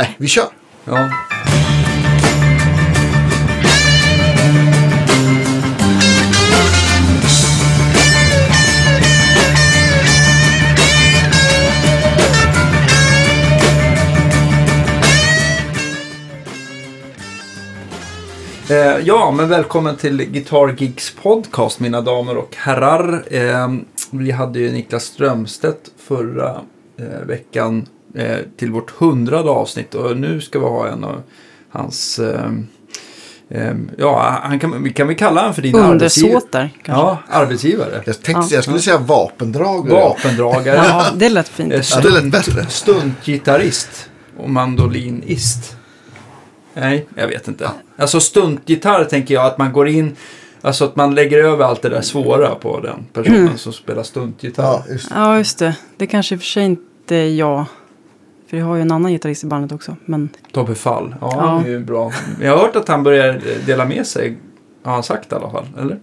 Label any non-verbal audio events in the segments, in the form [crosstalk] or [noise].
Nej, vi kör. Ja. Eh, ja, men välkommen till Guitar Gigs podcast mina damer och herrar. Eh, vi hade ju Niklas Strömstedt förra eh, veckan eh, till vårt hundrade avsnitt och nu ska vi ha en av hans eh, eh, Ja, han kan, vi kan väl kalla honom för din arbetsgivare. Kanske. Ja, arbetsgivare. Jag, tänkte, jag skulle säga vapendragare. Vapendragare. [laughs] Ja, det lät fint. Eh, Ja, det lät bättre. Stuntgitarrist och mandolinist. Nej, jag vet inte. Alltså stuntgitarr tänker jag att man går in, alltså att man lägger över allt det där svåra på den personen Mm. som spelar stuntgitarr. Ja, just det. Ja, just det. Det kanske i och för sig inte är jag. För jag har ju en annan gitarrist i bandet också. Men Tobbe Fall, ja, Ja. det är ju bra. Jag har hört att han börjar dela med sig, har han sagt i alla fall, eller?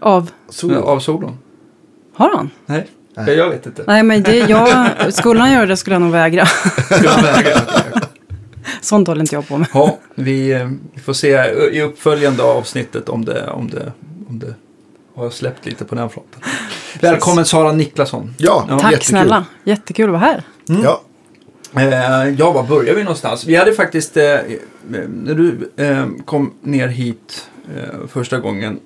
av... Solo. Av solon. Har han? Nej, Nej. jag vet inte. Nej, men det, jag, skulle han göra det skulle jag nog vägra. [laughs] [laughs] Sånt håller inte jag på med. Ja, vi, eh, vi får se i uppföljande avsnittet om det, om det, om det har släppt lite på den fronten. Välkommen Sara Niklasson. Ja, Ja. Tack jättekul. snälla. Jättekul att vara här. Ja, Eh, ja, var börjar vi någonstans? Vi hade faktiskt, eh, eh, när du eh, kom ner hit eh, första gången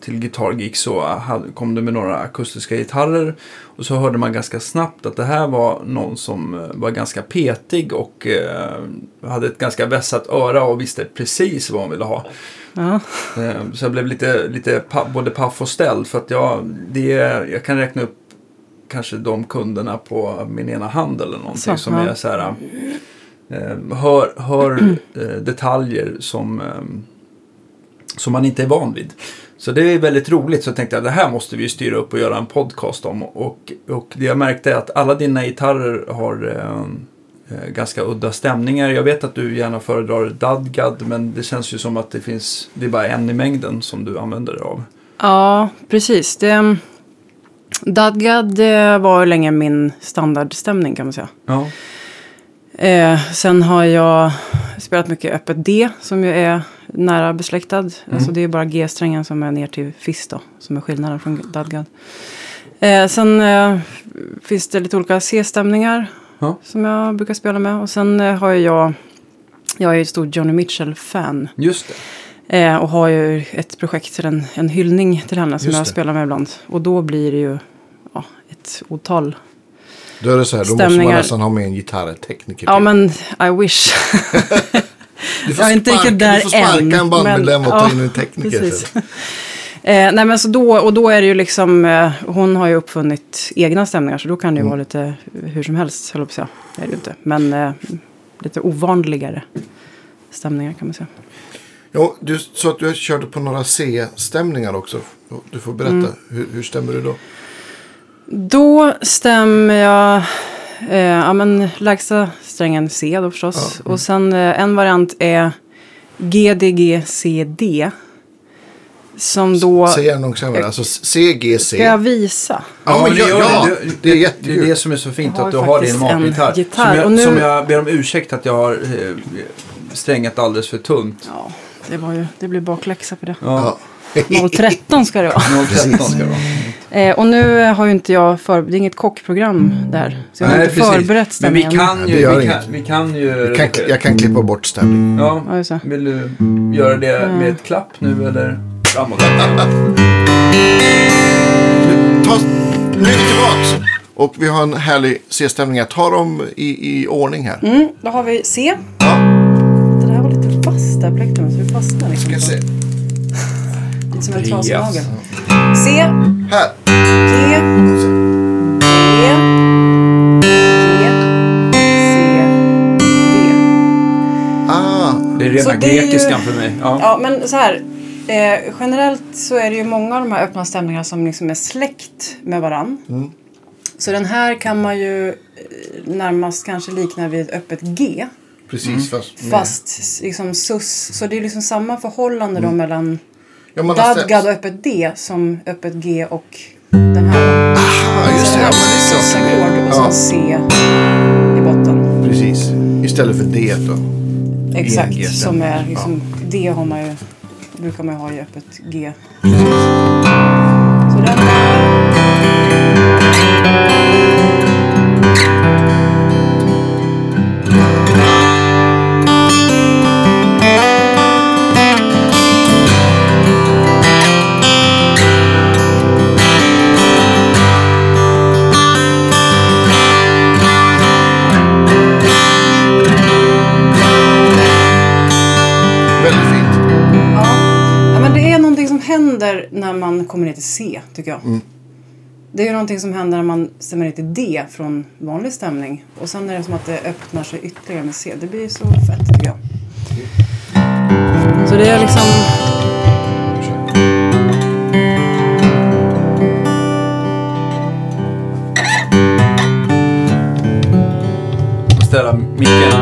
till Guitar Geek så hade, kom du med några akustiska gitarrer. Och så hörde man ganska snabbt att det här var någon som eh, var ganska petig och eh, hade ett ganska vässat öra och visste precis vad hon ville ha. Ja. Eh, Så jag blev lite, lite både paff och ställd för att jag, det, jag kan räkna upp kanske de kunderna på min ena hand eller någonting Så, som ja. är så här eh, hör, hör [clears throat] eh, detaljer som, eh, som man inte är van vid. Så det är väldigt roligt så jag tänkte jag det här måste vi styra upp och göra en podcast om och, och det jag märkte är att alla dina gitarrer har eh, eh, ganska udda stämningar. Jag vet att du gärna föredrar Dadgad men det känns ju som att det finns, det är bara en i mängden som du använder dig av. Ja, precis. Det, Dadgad det var länge min standardstämning kan man säga. Ja, Eh, sen har jag spelat mycket öppet D som ju är nära besläktad. Mm. Alltså det är bara G-strängen som är ner till Fis då, som är skillnaden från Dadgad. Eh, sen eh, finns det lite olika C-stämningar Ja. som jag brukar spela med. Och sen eh, har jag, jag är ju stort Joni Mitchell-fan. just det. Eh, och har ju ett projekt till en, en hyllning till henne som Just jag det. spelar med ibland. Och då blir det ju ja, ett otal. då är det så här. Då måste man Stämningar. nästan ha med en gitarrtekniker. Ja till. men I wish. [laughs] du får jag är inte riktigt där du får sparka än, en bandmedlem men- och ta ja, in en tekniker. precis. sen. [laughs] Eh, nej men så då, och då är det ju liksom, eh, hon har ju uppfunnit egna stämningar så då kan det ju vara lite hur som helst, höll jag på att säga. Det är det ju inte. Men eh, lite ovanligare stämningar kan man säga. Ja, du sa att du körde på några C-stämningar också. Du får berätta. Mm. Hur, hur stämmer du då? Då stämmer jag, eh, ja men lägsta strängen C då förstås. Och sen eh, en variant är GDGCD. Som då, Säg en gång senare. Alltså CGC. ska jag visa? Ja, men det ja, gör ja, det. det är Det är jättekul. det som är så fint att du har din matgitarr. gitarr, Som, jag, och nu- som jag ber om ursäkt att jag har eh, strängat alldeles för tunt. Ja, det, var ju, det blir bakläxa för det. Ja, Ja. 013 ska det vara. 013 ska det vara. Eh, och nu har ju inte jag för, det är inget kockprogram där. Så jag har Nej, inte precis. förberett Men vi stämningen. kan ju, vi kan, vi kan ju... Jag kan, jag kan klippa bort stämning. Ja, vill du göra det med ett klapp nu eller framåt? Ta, nu är vi tillbaks. Och vi har en härlig C-stämning. Jag tar dem i, i ordning här. Mm, då har vi C. Ja, Det där var lite fast där plektrumet så det fastnar liksom. ska se. Lite som en trasig nagel. C, Här. G, G, G, C, D. Ah, Det är rena Så det är ju- grekiskan för mig. Ja. Ja, men så här. Eh, generellt så är det ju många av de här öppna stämningarna som liksom är släkt med varann. Så den här kan man ju eh, närmast kanske likna vid ett öppet G. precis. Fast, med- Fast liksom sus. Så det är liksom samma förhållande då mellan ja, har dadgad och öppet D som öppet G och den här. Ah, just det. Ja, men det är klart. och Ja. C i botten. Precis. Istället för D då. Exakt, ENG som är liksom, det har man ju, brukar man ju ha i öppet G. Så tycker jag. Det är ju någonting som händer när man stämmer ner till D från vanlig stämning. Och sen är det som att det öppnar sig ytterligare med C. Det blir så fett, tycker jag. Så det är liksom... Ställa micken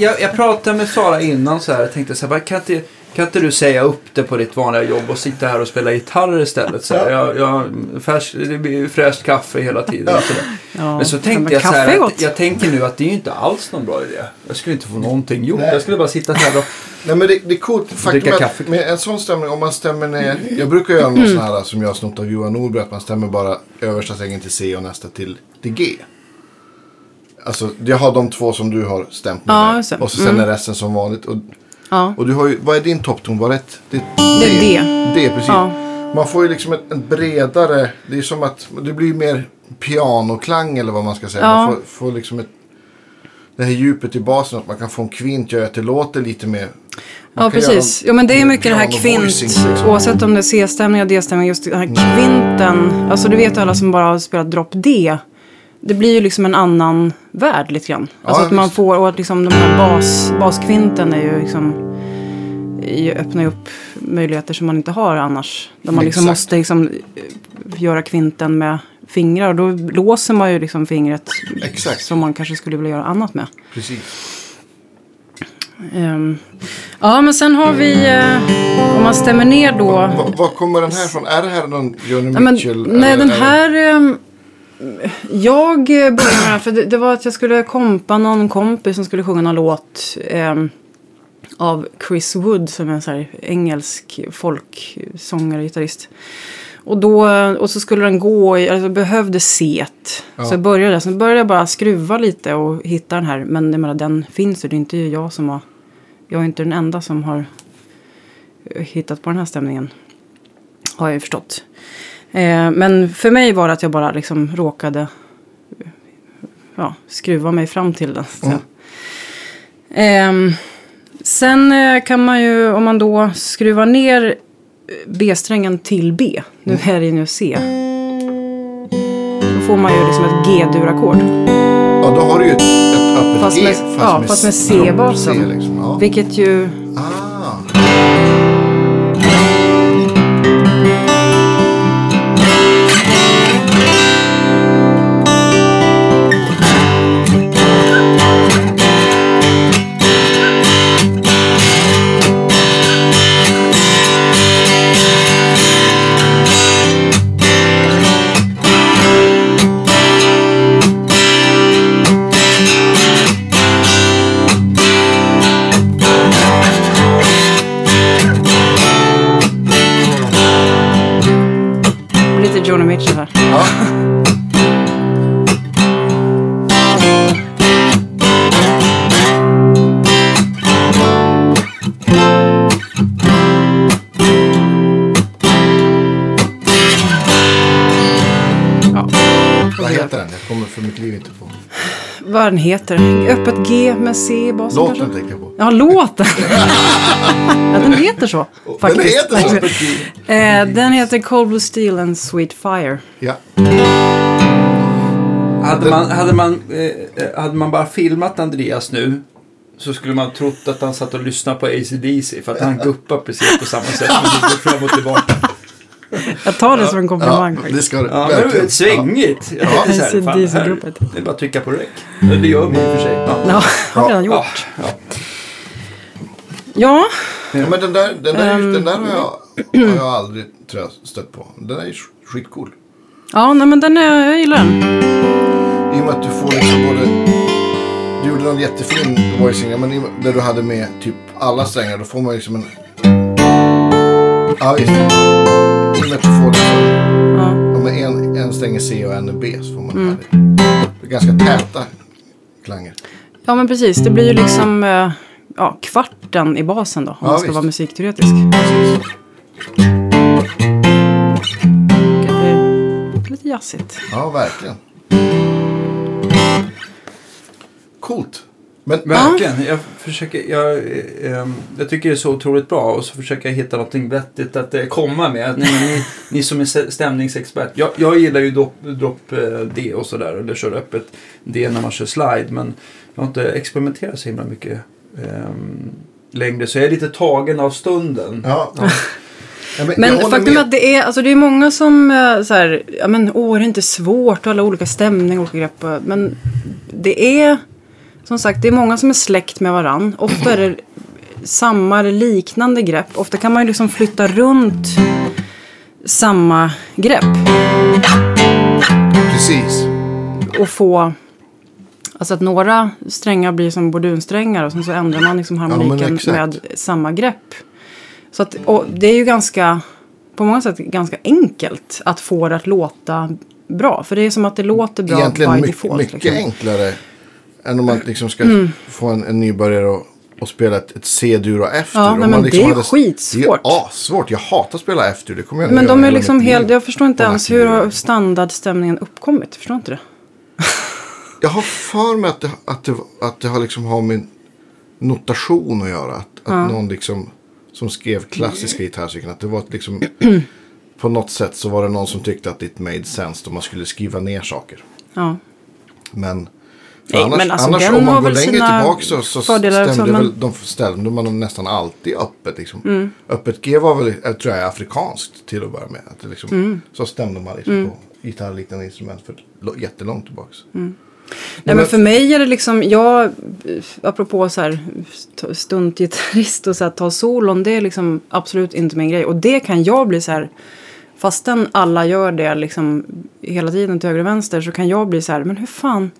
jag, jag, pratade med Sara innan så här. Jag tänkte så här, kan, inte, kan inte du säga upp det på ditt vanliga jobb och sitta här och spela gitarr istället? Så här, jag, jag, färs, det blir ju fräscht kaffe hela tiden. Och så ja. Men så men tänkte jag så här, att, jag tänker nu att det är ju inte alls någon bra idé. Jag skulle inte få någonting gjort. Nej. Jag skulle bara sitta här och... Nej men det, det är coolt. Faktum att med en sån stämning, om man stämmer ner. Jag brukar göra något sån här som jag har snott av Johan Norberg. Att man stämmer bara översta strängen till C och nästa till, till G. Alltså jag har de två som du har stämt med. Ja, det. och så sen Mm. är resten som vanligt. Och, Ja. och du har ju, vad är din toppton? Var ett? Det, är D. D, precis. Ja. Man får ju liksom en, en bredare, det är som att det blir mer pianoklang eller vad man ska säga. Man får, får liksom ett, det här djupet i basen, att man kan få en kvint, gör att det låter lite mer. man Ja, precis. göra Jo, men det är mycket det här kvint. liksom. Oavsett om det är C-stämning och D-stämning. Just den här kvinten. Alltså, du vet alla som bara har spelat drop D. Det blir ju liksom en annan värld lite grann. Alltså Ja, att man får, och att liksom de här bas, baskvinten är ju liksom är öppnar ju upp möjligheter som man inte har annars. Där man liksom Exakt. måste liksom eh, göra kvinten med fingrar. Och då låser man ju liksom fingret Exakt. som man kanske skulle vilja göra annat med. Precis. Ehm, ja, men sen har vi, eh, om man stämmer ner då. Va- Var kommer den här ifrån? Är det här någon Joni Ja, men, Mitchell? nej, den här... ehm, jag eh, började med här, för det, det var att jag skulle kompa någon kompis som skulle sjunga någon låt ehm, av Chris Wood som är en så här engelsk folksångare, gitarrist. Och, då, och så skulle den gå i, alltså behövde set. Ja. Så jag började, sen började jag bara skruva lite och hitta den här. Men jag menar, den finns ju, det är inte jag som har, jag är inte den enda som har eh, hittat på den här stämningen. Har jag ju förstått. Eh, men för mig var det att jag bara liksom råkade ja, skruva mig fram till den. Mm. Ehm, sen eh, kan man ju, om man då skruvar ner B-strängen till B, nu Mm. är det ju C. Då får man ju liksom ett G-dur-ackord. Ja, då har du ju ett, ett öppet Fast G. med- ja, fast med C-basen. Liksom. ja. Vilket ju, Ah. Den heter. Öppet G med C i basen Låten kanske? tänker jag på. Ja, låten. [laughs] ja, den heter så. Faktiskt. Den heter så. Eh, den heter Cold Blue Steel and Sweet Fire. Ja. hade, man, hade, man, eh, hade man bara filmat Andreas nu så skulle man trott att han satt och lyssnade på ACDC för att han guppar precis på samma sätt. Går fram och tillbaka. [laughs] Jag tar det som en komplimang Ja, det ska du. Ja, men det verkligen. är svängigt. Jag Ja. tänkte så här, fan, här, AC/DC-gruppet. det är bara att trycka på räck. Det gör vi i och för sig. Ja. Ja, [laughs] har redan Ja, gjort. ja. Ja, Ja, men den där, den där, Ehm. den där har, jag, har jag aldrig tror jag, stött på. Den där är sk- skitcool. ja nej, men den är, jag gillar den. I och med att du får liksom både... Du gjorde någon jättefin voicing, ja, men där du hade med typ alla strängar. Då får man liksom en... Ja, visst. Du får liksom... Ja. Men en, en sträng är C och en är B så får man Mm. det. Är ganska täta klanger. ja, men precis. Det blir ju liksom eh, ja, kvarten i basen då. Om Ja, man ska visst. vara musikteoretisk. Precis. Det blir lite jazzigt. Ja, verkligen. Coolt. Men, Verkligen. Jag, försöker, jag, eh, ehm, jag tycker det är så otroligt bra och så försöker jag hitta någonting vettigt att eh, komma med. Nej, men ni, [laughs] ni som är stä- stämningsexpert. Jag, jag gillar ju drop, drop eh, D och sådär. Eller kör öppet D när man kör slide. Men jag har inte experimenterat så himla mycket ehm, längre. Så jag är lite tagen av stunden. ja. Ja, men Men faktum är att det är, alltså det är många som eh, så här, ja men åh det är inte svårt och alla olika stämningar och olika grepp. Men det är, som sagt, det är många som är släkt med varann. Ofta är det samma eller liknande grepp. Ofta kan man ju liksom flytta runt samma grepp Precis. och få Alltså att några strängar blir som bordunsträngar och sen så ändrar man liksom harmoniken exakt. med samma grepp. Så att, det är ju ganska, på många sätt ganska enkelt att få det att låta bra. För det är som att det låter bra Egentligen by mycket, default. mycket liksom. Enklare än om man liksom ska få en, en nybörjare att och spela ett, ett C-dur och F-dur. Ja, men det är hade- skitsvårt. Det är svårt. Jag hatar att spela F-dur. Det kommer jag Men de är liksom helt, jag förstår inte ens hur har standardstämningen uppkommit. Jag förstår inte det. [laughs] Jag har för mig att det, att det, att det har liksom har med notation att göra. Att, att någon liksom som skrev klassiska gitarrstycken. Att det var liksom [clears throat] på något sätt så var det någon som tyckte att det made sense då man skulle skriva ner saker. Ja. Men, Nej, annars, men alltså, annars den om man går längre tillbaka så, så fördelar stämde men- väl, de stämde man nästan alltid öppet. Liksom. Mm. Öppet G var väl, jag tror jag, afrikanskt till att börja med. Att det liksom, Mm. Så stämde man liksom på gitarrliknande instrument för jättelångt tillbaka. Mm. Nej, men för mig är det liksom, jag, eh, apropå så här st- stuntgitarrist och så här, ta solon, det är liksom absolut inte min grej. Och det kan jag bli så här, fastän alla gör det liksom hela tiden till höger och vänster, så kan jag bli så här, men hur fan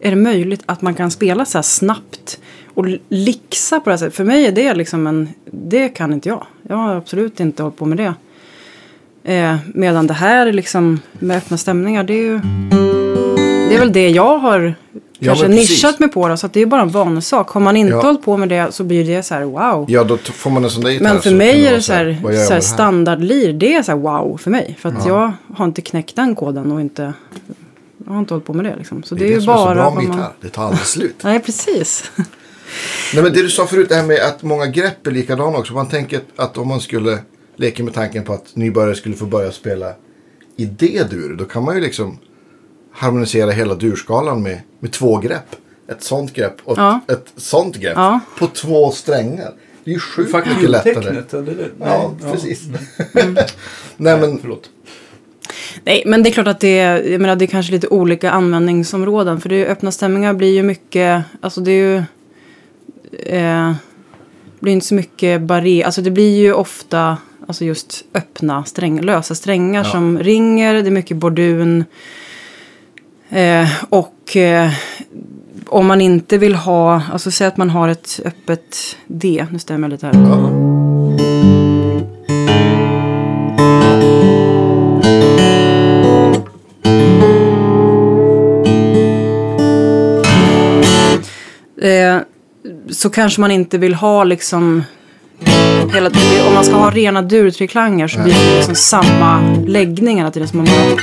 är det möjligt att man kan spela så här snabbt och lixa på det här sättet? För mig är det liksom en, det kan inte jag. Jag har absolut inte hållit på med det. Eh, medan det här är liksom med öppna stämningar, det är ju det är väl det jag har kanske nischat mig på då, så att det är bara en vanesak. Har man inte Ja. hållit på med det så blir det så här wow. Ja, då får man en sån där gitarr. Men för mig är det så här, så här här? standardlir, det är så här wow för mig. För att jag har inte knäckt den koden och inte, jag har inte hållit på med det liksom. Så det, är ju som är så bara bra med man... gitarr. Det tar aldrig slut. [laughs] Nej, precis. [laughs] Nej, men det du sa förut, det här med att många grepp är likadana också. Man tänker att om man skulle leka med tanken på att nybörjare skulle få börja spela i D-dur. Då kan man ju liksom harmonisera hela durskalan med, med två grepp. Ett sånt grepp och Ja. ett, ett sånt grepp. Ja. På två strängar. Det är ju sjukt mycket lättare. Fakturtecknet, eller? Nej, Ja, precis. [laughs] Nej, men Förlåt. Nej, men det är klart att det jag menar, det är kanske lite olika användningsområden. För det är, öppna stämningar blir ju mycket, alltså det är ju, eh, blir inte så mycket barré, alltså det blir ju ofta, alltså just öppna sträng, lösa strängar Ja. som ringer, det är mycket bordun. Eh, och eh, om man inte vill ha, alltså säg att man har ett öppet D, nu stämmer jag lite här. ja. Eh, så kanske man inte vill ha liksom hela, om man ska ha rena durtriklanger så blir det liksom samma läggning hela tiden som man bara...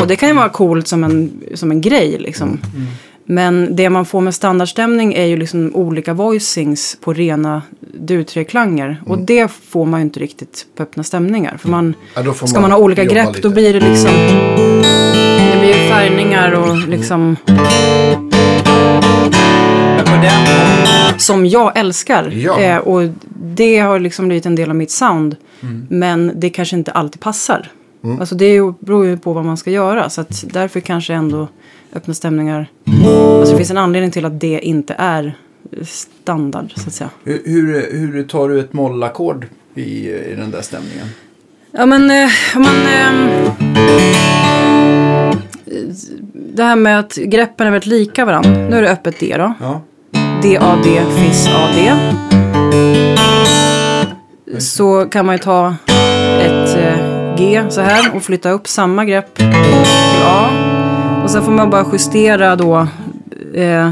Och det kan ju vara coolt som en, som en grej liksom. Men det man får med standardstämning är ju liksom olika voicings på rena dur-tre-klanger. Och Mm. det får man ju inte riktigt på öppna stämningar. För man, Ja, ska man ha olika grepp lite. då blir det liksom... Det blir färgningar och liksom... Den, Som jag älskar. Ja. Eh, och det har liksom blivit en del av mitt sound. Mm. Men det kanske inte alltid passar. Alltså det beror ju på vad man ska göra. Så att därför kanske ändå öppna stämningar... Alltså det finns en anledning till att det inte är standard så att säga. hur, hur, hur tar du ett mollackord i, i den där stämningen? Ja men eh, man... ehm, det här med att greppen är väldigt lika varandra. Nu är det öppet D då. Ja. D-A-D, FIS-A-D. Så kan man ju ta ett eh, G så här och flytta upp samma grepp till A. Och sen får man bara justera då. Eh,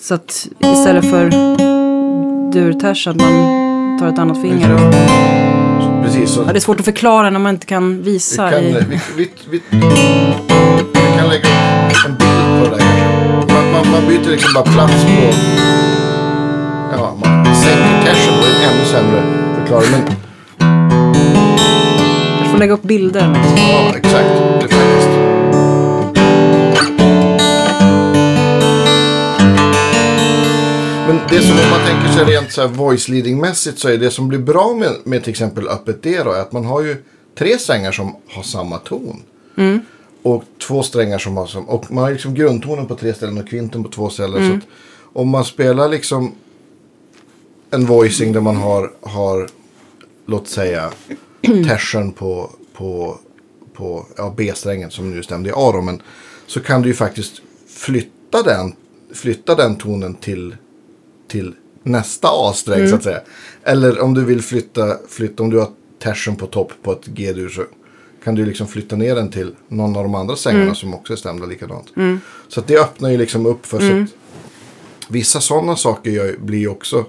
så att istället för dur-ters att man tar ett annat finger. Och, Precis, så ja, det är svårt att förklara när man inte kan vi, visa. kan, i, vi, vi, vi, vi kan lägga en bild på det där kanske. Man, man, byter liksom bara plats på... Ja, man sänker cashen på en ännu sämre förklaring. Men jag får lägga upp bilder. ja, exakt. Det faktiskt. Men det som om man tänker sig rent så här voice leading mässigt så är det som blir bra med, med till exempel öppet D då är att man har ju tre strängar som har samma ton. Och två strängar som har som, och man har liksom grundtonen på tre ställen och kvinten på två ställen. Så att om man spelar liksom en voicing där man har, har låt säga, [clears throat] tersen på, på, på ja, B-strängen som nu stämde i A då, men så kan du ju faktiskt flytta den, flytta den tonen till, till nästa A-sträng så att säga. Eller om du vill flytta, flytta om du har tersen på topp på ett G-dur så kan du liksom flytta ner den till någon av de andra strängarna som också är stämda likadant. Så att det öppnar ju liksom upp för så att vissa sådana saker gör, blir också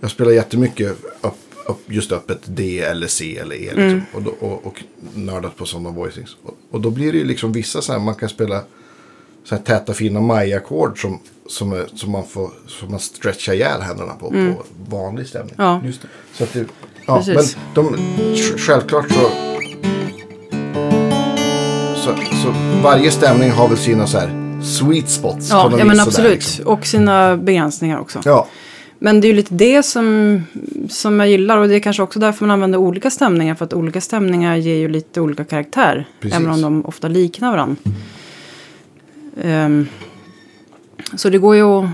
jag spelar jättemycket upp, upp, just öppet D eller C eller E. Liksom, och, då, och, och nördat på sådana voicings. Och, och då blir det ju liksom vissa så här, man kan spela så här täta fina maj-ackord som, som, är, som man får som man stretchar ihjäl händerna på, på vanlig stämning. Ja. Just det. Så att det, ja, men de, sj- självklart så, så, så varje stämning har väl sina så här sweet spots. på Ja, något ja men vis absolut. liksom. Och sina begränsningar också. Ja, Men det är ju lite det som, som jag gillar. Och det är kanske också därför man använder olika stämningar. För att olika stämningar ger ju lite olika karaktär. Precis. Även om de ofta liknar varandra. Ehm, så det går ju att,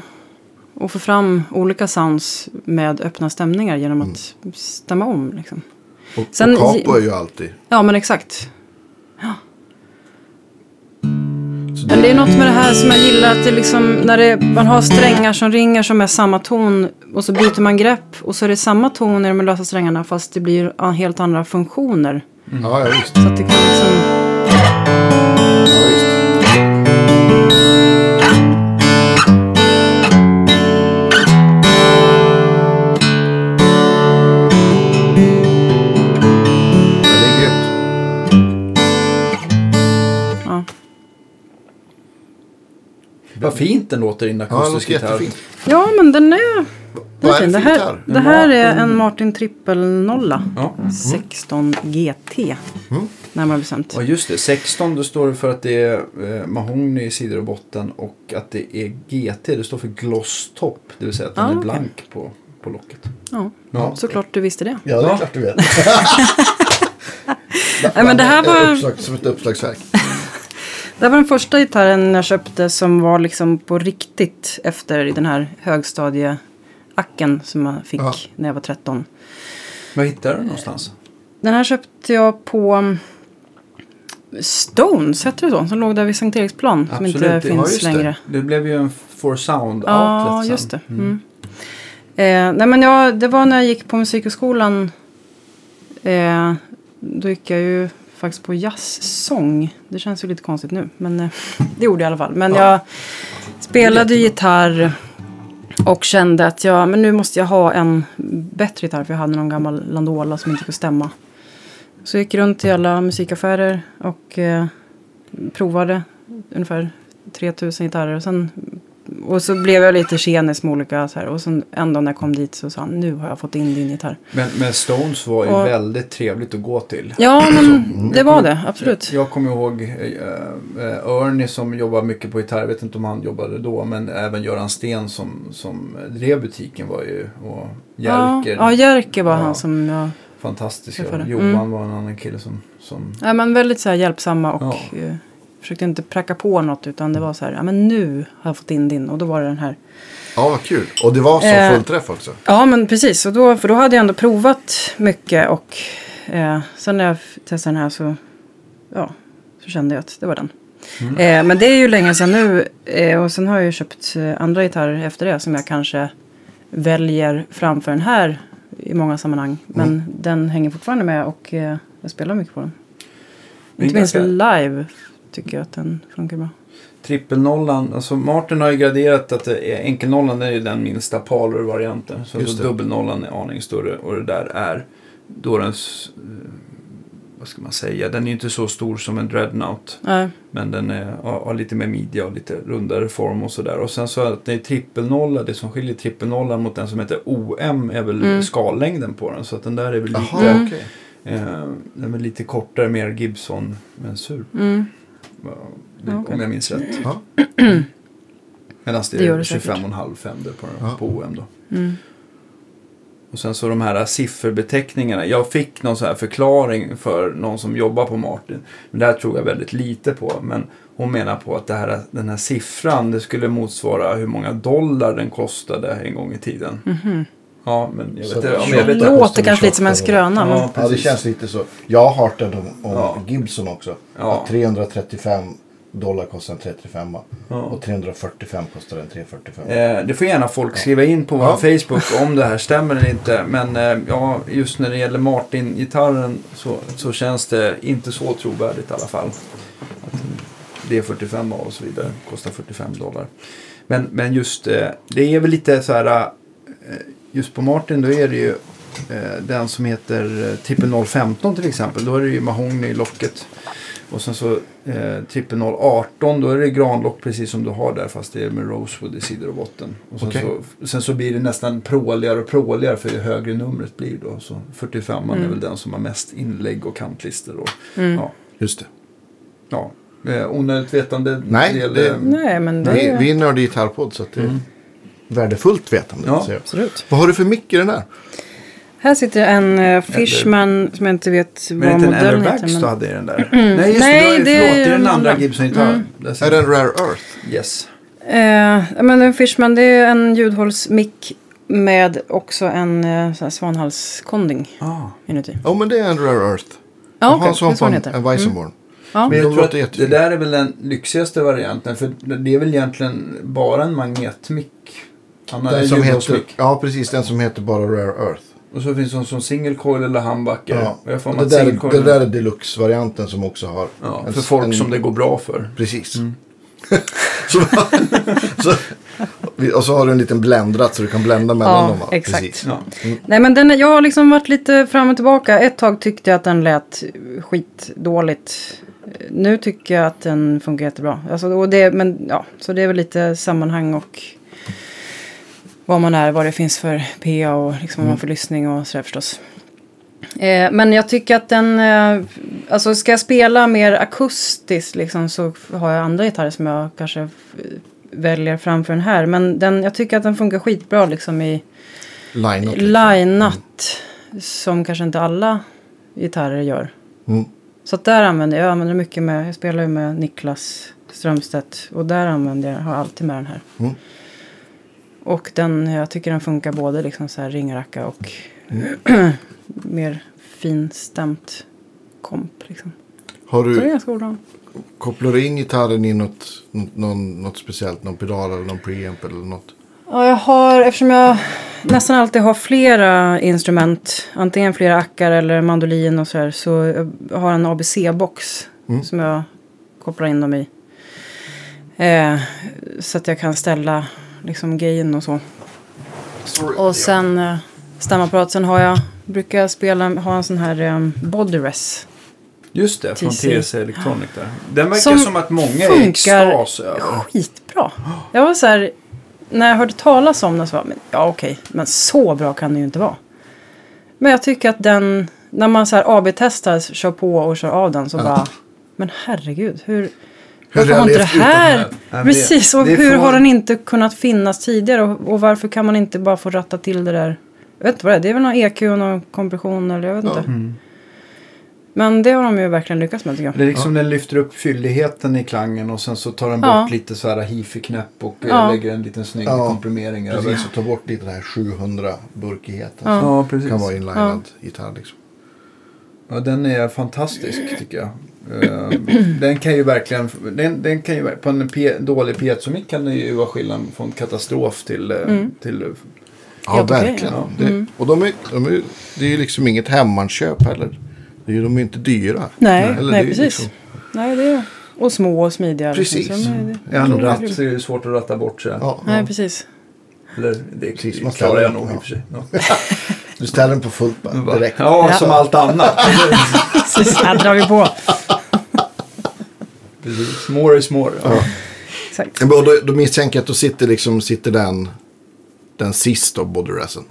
att få fram olika sounds med öppna stämningar genom att stämma om. Liksom. och, Sen- och capo är ju alltid. Ja, men exakt. Men det är något med det här som jag gillar. Att det liksom, när det, man har strängar som ringer som är samma ton. Och så byter man grepp. Och så är det samma ton i de lösa strängarna. Fast det blir helt andra funktioner. Ja, ja visst. Så att det kan liksom... Vad fint den låter i en Ja, det akustisk gitarr. jättefint. ja, men den är... Vad är är fin. det Det för här, gitarr? det här är en Martin Trippel nolla. Ja. 16 GT. Mm. Närmare bestämt. ja, just det. 16 då står det för att det är eh, mahogny i sidor och botten och att det är GT. Det står för gloss top. Det vill säga att den Ah, är blank på, på locket. Ja, Ja. såklart du visste det. Ja, det är Ja. klart du vet. [laughs] [laughs] Nej, men det här var- Uppslag, som ett uppslagsverk. Det var den första gitarren jag köpte som var liksom på riktigt efter den här högstadieacken som jag fick Ja. när jag var 13. Vad hittar du någonstans? Den här köpte jag på Stones, heter det så? Som låg där vid Sankt Eriksplan. Som Absolut, inte det- ja, finns det. längre. Det blev ju en For Sound Ja, outlet sen. just det. Mm. Eh, nej men jag, det var när jag gick på musikhögskolan. Eh, då gick jag ju faktiskt på jazzsång. Det känns ju lite konstigt nu. Men eh, [laughs] det gjorde jag i alla fall. Men jag spelade gitarr. Och kände att jag, men nu måste jag ha en bättre gitarr. För jag hade någon gammal Landola som inte kunde stämma. Så jag gick runt till alla musikaffärer och eh, provade ungefär 3000 gitarrer. Och sen och så blev jag lite tjenis med olika så här. Och sen ändå när jag kom dit så sa han, nu har jag fått in din gitarr. Men, men Stones var ju Och- väldigt trevligt att gå till. Ja, men det var det, absolut. Jag kommer ihåg eh, eh, Ernie som jobbar mycket på gitarr. Jag vet inte om han jobbade då. Men även Göran Sten som, som drev butiken var ju. Och Ja, Jerker. ja, Jerker var Ja. han som jag... Fantastiska. Träffade. Johan Mm. var en annan kille som... som Ja, men väldigt så här hjälpsamma och Ja. Försökte inte pracka på något utan det var så här, ja men nu har jag fått in din och då var det den här. Ja, vad kul. Och det var så Eh, fullträff också. Ja men precis, och då, för då hade jag ändå provat mycket och eh, sen när jag testade den här så, ja, så kände jag att det var den. Eh, men det är ju länge sedan nu eh, och sen har jag ju köpt eh, andra gitarrer efter det som jag kanske väljer framför den här i många sammanhang. Men den hänger fortfarande med och eh, jag spelar mycket på den. Inte minst live tycker jag att den funkar bra. Trippelnollan, alltså Martin har ju graderat att enkelnollan är ju den minsta Palor-varianten. Så det. dubbelnollan är aning större och det där är då den, eh, vad ska man säga, den är ju inte så stor som en Dreadnought. Nej. Men den är, har, lite mer midja och lite rundare form och sådär. Och sen så att det är trippelnolla, det som skiljer trippelnollan mot den som heter OM är väl Mm. skallängden på den. Så att den där är väl lite, Mm. okej. eh, den är lite kortare, mer Gibson-mensur. Mm. Ja. Om jag minns rätt. Ja. [clears throat] Medan det Det gör är det säkert. 25,5 Fender på, Ja. på OM då. Mm. Och sen så de här sifferbeteckningarna. Jag fick någon så här förklaring för någon som jobbar på Martin. Men det här tror jag väldigt lite på. Men hon menar på att det här, den här siffran det skulle motsvara hur många dollar den kostade en gång i tiden. Mhm. Ja, men jag Så vet inte. det Ja, men Det jag vet inte. låter kanske lite som en 28 skröna. Men... Ja, Ja, det känns lite så. Jag har hört den om, om Ja. Gibson också. Ja. Att 335 dollar kostar en 335 Ja. och 345 kostar en 345. Eh, det får gärna folk skriva in på vår. Facebook om det här stämmer eller inte. Men eh, ja, just när det gäller Martin-gitarren så, så känns det inte så trovärdigt i alla fall. Att D45 och så vidare kostar 45 dollar. Men, men just eh, det är väl lite så här. Just på Martin då är det ju eh, den som heter eh, Triple 015 till exempel. Då är det ju mahogny i locket. Och sen så eh, Triple 018 då är det granlock precis som du har där fast det är med rosewood i sidor och botten. Och sen, Okej. så, sen så blir det nästan pråligare och pråligare för ju högre numret blir då. Så 45 är Mm. väl den som har mest inlägg och kantlister. Och, Mm. ja, Just det. ja. Eh, onödigt vetande. Nej, del, det- eh, Nej, men det Vi, är vi är nördig gitarrpodd så att det är Mm. Värdefullt vetande. Ja. absolut. Vad har du för mick i den där? Här sitter en uh, Fishman som jag inte vet Men vad är inte en modellen heter. du Men... hade i den där? [clears throat] Nej, just Nej, det. det det förlåt, det är den andra. Gibson-gitarren. Mm. Är det en Rare Earth? Yes. Eh, men en Fishman det är en ljudhållsmick med också en uh, svanhalskonding Ah. inuti. Ja, men det är en Rare Earth. Ja, har okej, en sån det är så på en, heter. en Weissenborn. Ja. Men jag tror att det där är väl den lyxigaste varianten. För det är väl egentligen bara en magnetmick. Han har Den en som heter, ja, precis. Den som heter bara Rare Earth. Och så finns det som single coil eller humbucker. Ja. Och jag får Det, där, single är- coil det där är deluxe-varianten som också har... ja, en- för folk en- som det går bra för. Precis. Mm. [laughs] så, så, och så har du en liten bländratt så du kan blända mellan Ja, dem. va? exakt. Precis. Ja. Nej men den, jag har liksom varit lite fram och tillbaka. Ett tag tyckte jag att den lät skitdåligt. Nu tycker jag att den funkar jättebra. Alltså, och det, men, ja, så det är väl lite sammanhang och vad man är, vad det finns för PA och liksom vad man har för lyssning och sådär förstås. Eh, men jag tycker att den, eh, alltså ska jag spela mer akustiskt liksom så har jag andra gitarrer som jag kanske eh, väljer framför den här. Men den, jag tycker att den funkar skitbra liksom i Line-up. Linat som kanske inte alla gitarrer gör. Mm. Så där använder jag, jag använder mycket med, jag spelar ju med Niklas Strömstedt och där använder jag, har alltid med den här. Mm. Och den, jag tycker den funkar både liksom så här ringracka och [clears throat] mer finstämt komp liksom. Har Så det är du, ganska kopplar du in gitarren i något, någon, något speciellt? Någon pedal eller någon preamp eller något? Ja, jag har, eftersom jag nästan alltid har flera instrument, antingen flera ackar eller mandolin och sådär, så jag har en ABC-box Mm. som jag kopplar in dem i. Eh, så att jag kan ställa liksom gain och så. Och sen eh, stämapparat, sen har jag, brukar jag spela, ha en sån här eh, bodyress. Just det, från TC. Electronic där. Den verkar Som som att många är funkar extas över. Skitbra. Jag var så här, när jag hörde talas om den så var men, ja okej, men så bra kan det ju inte vara. Men jag tycker att den, när man så här AB-testar, kör på och kör av den så bara, men herregud, hur, varför har inte det här, här? Precis, och det hur får- har den inte kunnat finnas tidigare och, och varför kan man inte bara få ratta till det där, jag vet inte vad det är, det är väl någon EQ och någon kompression eller jag vet inte. Mm. Men det har de ju verkligen lyckats med tycker jag. Det är liksom den lyfter upp fylligheten i klangen och sen så tar den Ja. bort lite så här hifi-knäpp och eh, Ja. lägger en liten snygg Ja, komprimering över. Precis, och ta bort lite den här 700 burkigheten. Ja. som Ja, precis. kan vara inlinad gitarr liksom. Ja, den är fantastisk tycker jag. Eh, den kan ju verkligen, den, den kan ju, på en P, dålig piezomick kan den ju vara skillnaden från katastrof till, eh, Mm. till Ja, okej, verkligen. ja. Det, och de är, de är, det är ju liksom inget hemmanköp heller. Det är, ju- de är inte dyra. Nej, Eller nej det precis. liksom- Nej, det är, och små och smidiga. liksom. Precis. De är- det- en det är ratt så är det svårt att ratta bort sig. ja, Nej, ja. precis. Eller det Precis, man klarar jag nog i ja. och för sig. Ja. Du ställer den på fullt bara, direkt. Ja, Ja. som allt annat. [laughs] Precis, här drar vi på. Precis. More is more. Ja. Exakt. Men Då, då misstänker jag att då sitter, liksom, sitter den, den sist av body resin.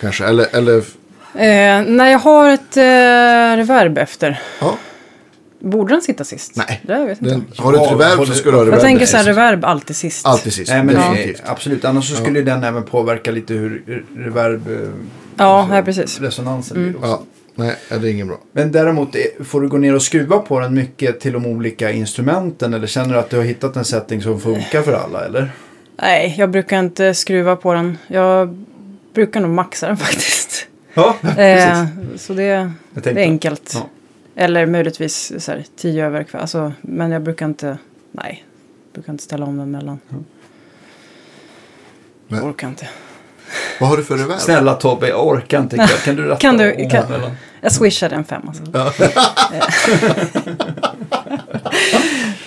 Kanske, eller, eller Eh, när jag har ett eh, reverb efter. ja. Borde den sitta sist? Nej. Det vet jag Den, inte. har du ett Ja, reverb så ska du ha jag reverb. Jag tänker så här, sist. reverb alltid sist. Alltid sist. Nej, men definitivt. det, absolut. Annars så skulle den även påverka lite hur re- reverb... eh, Ja, alltså, nej, precis. Resonansen Mm. blir också. Ja, nej, det är ingen bra. Men däremot eh, får du gå ner och skruva på den mycket till de olika instrumenten eller känner du att du har hittat en setting som funkar för alla eller? Nej, jag brukar inte skruva på den. Jag brukar nog maxa den [laughs] faktiskt. Ja, Eh, [laughs] så det, det är enkelt. Ja. Eller möjligtvis så här, tio över kväll. Alltså, men jag brukar inte, nej, jag brukar inte ställa om den mellan. Nej. Jag orkar inte. Vad har du för reverb? Snälla Tobbe, jag orkar inte. ikväll. Kan du ratta Kan du- kan-? Jag swishade en fem alltså. [laughs]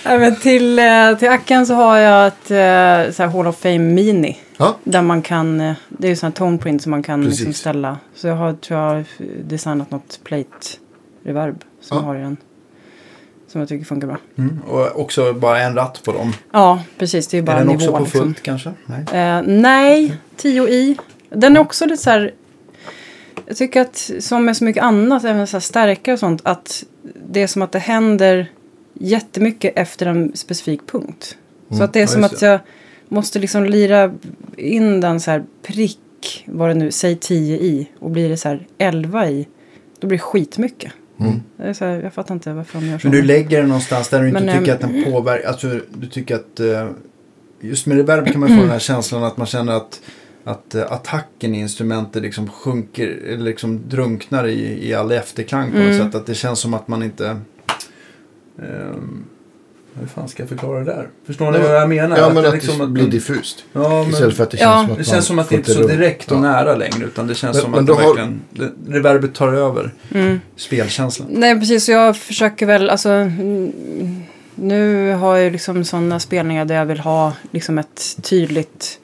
Nej, men till, eh, till Acken så har jag ett eh, så här Hall of Fame Mini. Ja, Där man kan, eh, det är ju sån här tone print som man kan liksom ställa. Så jag har, tror jag, designat något plate reverb som Ja. jag har i den. Som jag tycker funkar bra. Mm. Och också bara en ratt på dem. Ja, precis. Det är bara är den nivå. också på liksom. fullt kanske? Nej. Eh, nej, 10 i. Den är också lite så här. Jag tycker att som med så mycket annat, även så här stärkare och sånt, att det är som att det händer jättemycket efter en specifik punkt. Så att det är ja, som att jag måste liksom lira in den så här prick, vad det nu, säg 10 i, och blir det så här 11 i, då blir det skitmycket. Mm. Det är så här, jag fattar inte varför de gör så. Men du lägger den någonstans där du inte Men, tycker ehm, att den påverkar. Alltså du tycker att. eh, Just med reverb kan man få den här känslan att man känner att. Att eh, attacken i instrumentet liksom sjunker, eller liksom drunknar i, i all efterklang på något Mm. sätt. Att det känns som att man inte... ehm, hur fan ska jag förklara det där? Förstår ni Ja, vad jag menar? ja men det att liksom det blir diffust. Ja, men Istället för att det Ja, känns som att det känns som att det inte är så direkt och Ja. nära längre. Utan det känns Men- som men att det har- verkligen, det, reverbet tar över Mm. spelkänslan. Nej, precis. Så jag försöker väl, alltså... mm, Nu har jag ju liksom sådana spelningar där jag vill ha liksom ett tydligt...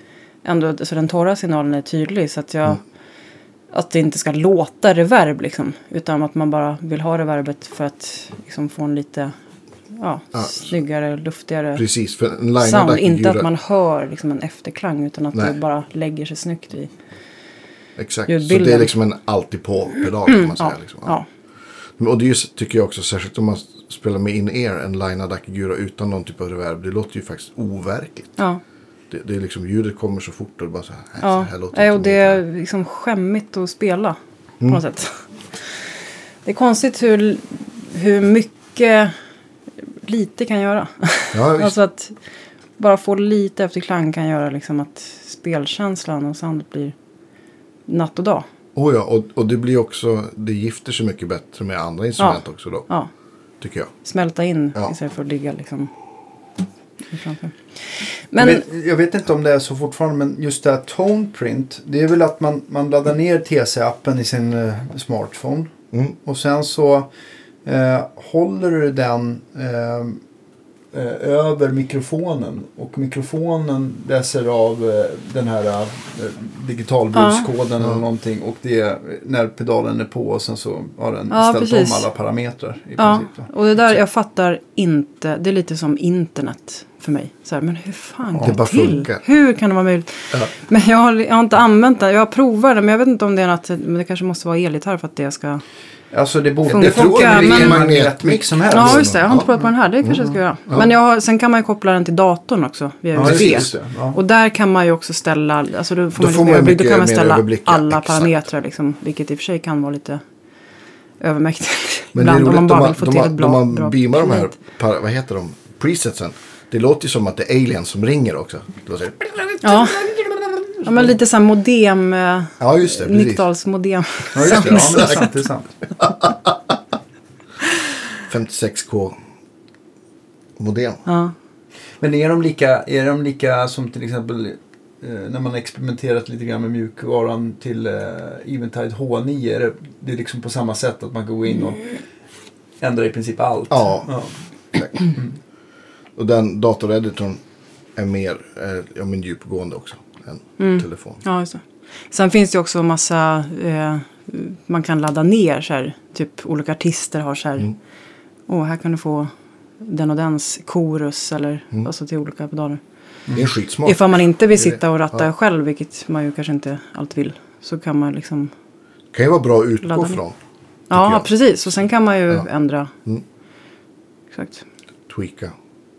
Ändå, så den torra signalen är tydlig. Så att jag... Mm. Att det inte ska låta reverb liksom. Utan att man bara vill ha reverbet för att liksom få en lite... Ja, Ja. snyggare, luftigare Precis, för en sound. Inte att man hör liksom en efterklang. Utan att Nej. det bara lägger sig snyggt i... Exakt, så ljudbilden. det är liksom en alltid på-pedal kan man säga. Ja, Liksom. ja. Och det tycker jag också, särskilt om man spelar med in-ear, en line Gura utan någon typ av reverb. Det låter ju faktiskt overkligt. ja. Det, det är liksom, ljudet kommer så fort och bara så här, nej, Ja, så här låter Nej, inte och det är liksom skämmigt att spela på Mm. något sätt. Det är konstigt hur, hur mycket lite kan göra. Ja, [laughs] alltså att bara få lite efterklang kan göra liksom att spelkänslan och soundet blir natt och dag. Oh ja, och, och det blir också, det gifter sig mycket bättre med andra instrument också då, Ja, tycker jag. smälta in Ja. istället för att ligga liksom framför. Men, jag, vet, jag vet inte om det är så fortfarande, men just det här tone print. Det är väl att man, man laddar ner TC-appen i sin eh, smartphone. Mm. Och sen så eh, håller du den eh, eh, över mikrofonen. Och mikrofonen läser av eh, den här eh, digitalbudskoden eller någonting. Och det är när pedalen är på och sen så har den Ja, ställt precis. om alla parametrar. I Ja, princip, och det där, jag fattar inte. Det är lite som internet för mig. Så här, men hur fan går Det det, bara till? funkar. Hur kan det vara möjligt? Ja. Men jag har, jag har inte använt det. Jag har provat det, men jag vet inte om det är något. Men det kanske måste vara elgitarr för att det ska... Alltså det borde det men- vilken men- magnetmix som helst. Ja, just det. Jag har inte provat på den här. Det kanske jag ska göra. Men jag har, sen kan man ju koppla den till datorn också. Via Ja, USB. det. Ja. Och där kan man ju också ställa, alltså då får Då man, får man överblick. då kan man ställa alla exakt. parametrar liksom. Vilket i och för sig kan vara lite övermäktigt Men det är [laughs] ibland. Om roligt man bara vill få man, till de, ett bra, man bra beamar de här, par, vad heter de, presetsen. Det låter ju som att det är aliens som ringer också. Det låter- Ja. [laughs] ja, men lite så här modem, Ja, just det. Precis. Nickdals modem. Ja, just det. Ja, men det är sant. Det är sant. 56k modem. Ja. Men är de lika, är de lika som till exempel eh, när man experimenterat lite grann med mjukvaran till eh, Eventide H9? Är det, det är liksom på samma sätt att man kan gå in och ändra i princip allt? Ja. ja. Exakt. Och den datoreditorn är mer eh, ja, men djupgående också än Mm. telefon. Ja, just det. Sen finns det också massa, eh, man kan ladda ner så här, typ olika artister har så här, Mm. åh här kan du få den och dens korus eller Mm. alltså till olika pedaler. Det är skitsmart. Ifall man inte vill Det det. sitta och ratta Ja. själv, vilket man ju kanske inte alltid vill, så kan man liksom, kan ju vara bra att utgå från. ja jag. precis, och sen kan man ju Ja. ändra. Mm. Exakt. Tweaka.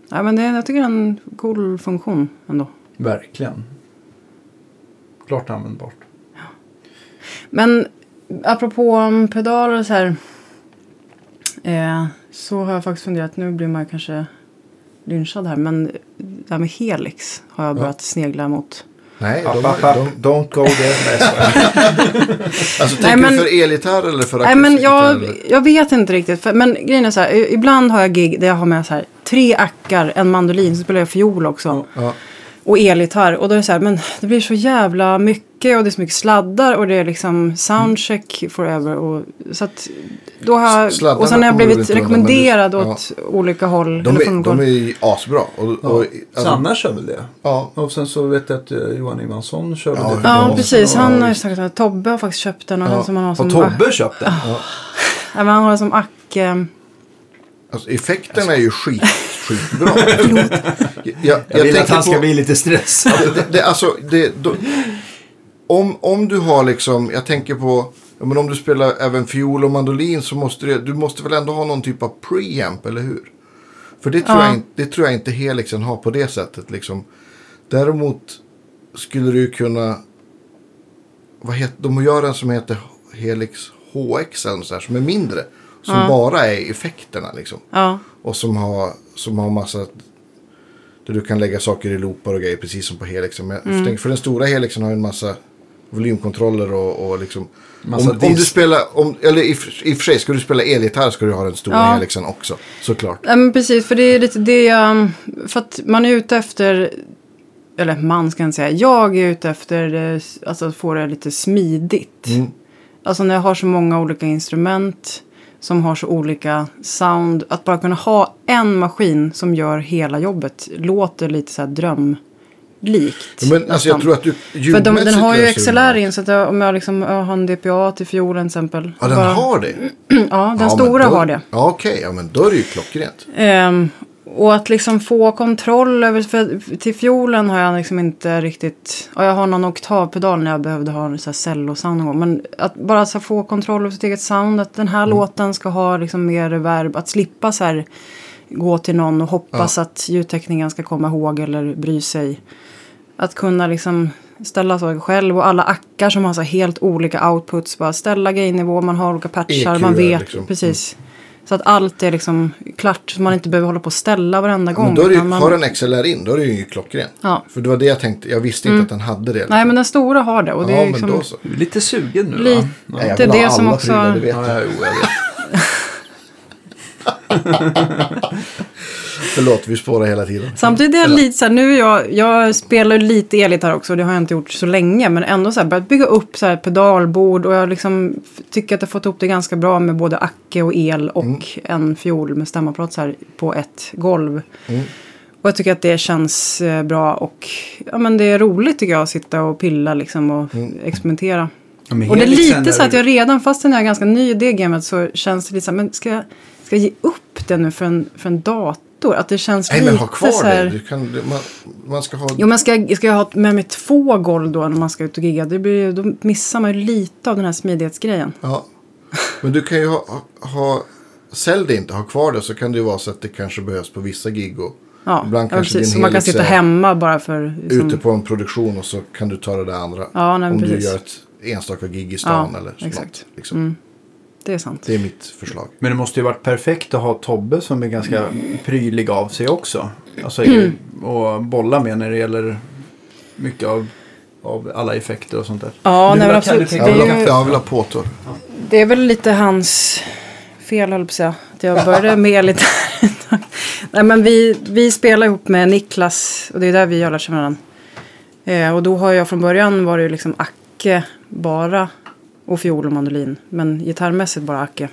Ja, men det, jag tycker det är en cool funktion ändå. Verkligen. Klart användbart. Men apropå pedaler och så här. Eh, så har jag faktiskt funderat, nu blir man ju kanske lynchad här. Men det här med Helix har jag börjat snegla mot. Nej, App, de, app, app. de, Don't go there. Nej, [laughs] alltså Nej, tänker men- du för elgitarr eller för Nej men jag, jag vet inte riktigt. För, men grejen är så här, ibland har jag gig där jag har med så här, tre ackar, en mandolin, så spelar jag fiol också. Ja. Och elgitarr. Och då är det så här, men det blir så jävla mycket och det är så mycket sladdar och det är liksom soundcheck forever. Och, så att då har Sladdarna och sen har jag blivit rekommenderad ja. åt olika håll. De eller från är, de är asbra. Och, och, Ja. alltså, Sanna kör väl det? ja, Och sen så vet jag att eh, Johan Ivansson kör väl Ja, det. Ja, precis. Ja. Han har ju sagt att Tobbe har faktiskt köpt den. Och Ja. som han har som Tobbe köpt den? [laughs] Nej, men han har den som ack. Eh, alltså, effekterna är ju skit, skitbra. [laughs] jag, jag, jag, vill att tänker han ska på- bli lite stressad. det, det, alltså, det, då, om, om du har liksom, jag tänker på, ja, men om du spelar även fiol och mandolin så måste du, du måste väl ändå ha någon typ av preamp, eller hur? För det tror, Ja. jag, inte, det tror jag inte Helixen har på det sättet. Liksom. Däremot skulle du kunna, vad heter, de gör en som heter Helix HX eller något så här, som är mindre. Som Ja. bara är effekterna liksom. ja. Och som har, som har massa... Där du kan lägga saker i loopar och grejer precis som på Helixen. Men Mm. tänker, för den stora Helixen har ju en massa volymkontroller och, och liksom... Massa Om, om du spelar, om, eller i, i och för sig, ska du spela elgitarr ska du ha den stora Ja. Helixen också. Såklart. Ja, men precis, för det är lite det jag... För att man är ute efter... Eller man ska jag inte säga. Jag är ute efter eh, alltså, att få det lite smidigt. Mm. Alltså när jag har så många olika instrument som har så olika sound. Att bara kunna ha en maskin som gör hela jobbet låter lite så här drömlikt. Men alltså jag tror att du För de, den har ju XLR in så att om jag, liksom, jag har en DPA till fiolen till exempel. Ja, den Bara- har det? [clears throat] Ja, den ja, stora då, har det. Ja, okej. Ja, men då är det ju klockrent. Ehm, och att liksom få kontroll över, för till fiolen har jag liksom inte riktigt, ja jag har någon oktavpedal när jag behövde ha en cellosound någon gång. Men att bara så få kontroll över sitt eget sound, att den här låten ska ha liksom mer reverb, att slippa så här gå till någon och hoppas att ljudteknikern ska komma ihåg eller bry sig. Att kunna liksom ställa saker själv och alla ackar som har så helt olika outputs. Bara ställa gainnivå, man har olika patchar, EQ man vet liksom. precis. Så att allt är liksom klart, så man inte behöver hålla på och ställa varenda gång. Men då är det ju, man, har den XLR in, då är det ju klockren. Ja. För det var det jag tänkte. Jag visste inte att den hade det. Nej, men den stora har det. Och det ja, är men liksom, då så. Du är lite sugen nu Lite. Nej, jag Det är vill ha det som alla också- prylar, det vet Ja, jag. ja, jo, jag vet. [laughs] [laughs] [laughs] Förlåt, vi spårar hela tiden. Samtidigt är jag lite så här, nu jag, jag spelar lite elgitarr också, det har jag inte gjort så länge, men ändå så här börjat bygga upp så här pedalbord och jag liksom tycker att jag fått ihop det ganska bra med både acke och el och Mm. en fiol med stämapparat så här på ett golv. Mm. Och jag tycker att det känns eh, bra och ja, men det är roligt tycker jag att sitta och pilla liksom och Mm. experimentera. Ja, Och det är lite så att jag redan, fast jag är ganska ny i det gamet så känns det lite så här, men ska jag, ska jag ge upp det nu för en, för en dator? Att det känns Nej, lite men ha kvar så här... det. Du kan, du- man, man ska ha... Jo, men ska, ska jag ha med mig två golv då när man ska ut och gigga? Det blir, då missar man ju lite av den här smidighetsgrejen. Ja. Men du kan ju ha, ha... Sälj det inte, ha kvar det så kan det ju vara så att det kanske behövs på vissa gig. Och Ja, Ibland ja, kanske precis. Så man kan sitta hemma bara för... Liksom, ute på en produktion och så kan du ta det där andra. Ja, nej, Om du precis. gör ett enstaka gig i stan Ja, eller så exakt. något. Liksom. Mm. Det är sant. Det är mitt förslag. Men det måste ju varit perfekt att ha Tobbe som är ganska prylig av sig också. Alltså Mm. och bolla med när det gäller mycket av, av alla effekter och sånt där. Ja, Du nej, men absolut. Det vill, är, ha, ju, jag vill ha påtår. det är väl lite hans fel, höll jag på att säga. Att jag [laughs] började med lite... nej, men vi, vi spelar ihop med Niklas och det är där vi har lärt känna varandra. Eh, och då har jag från början varit liksom Acke bara och fiol och mandolin. Men gitarrmässigt bara Acke.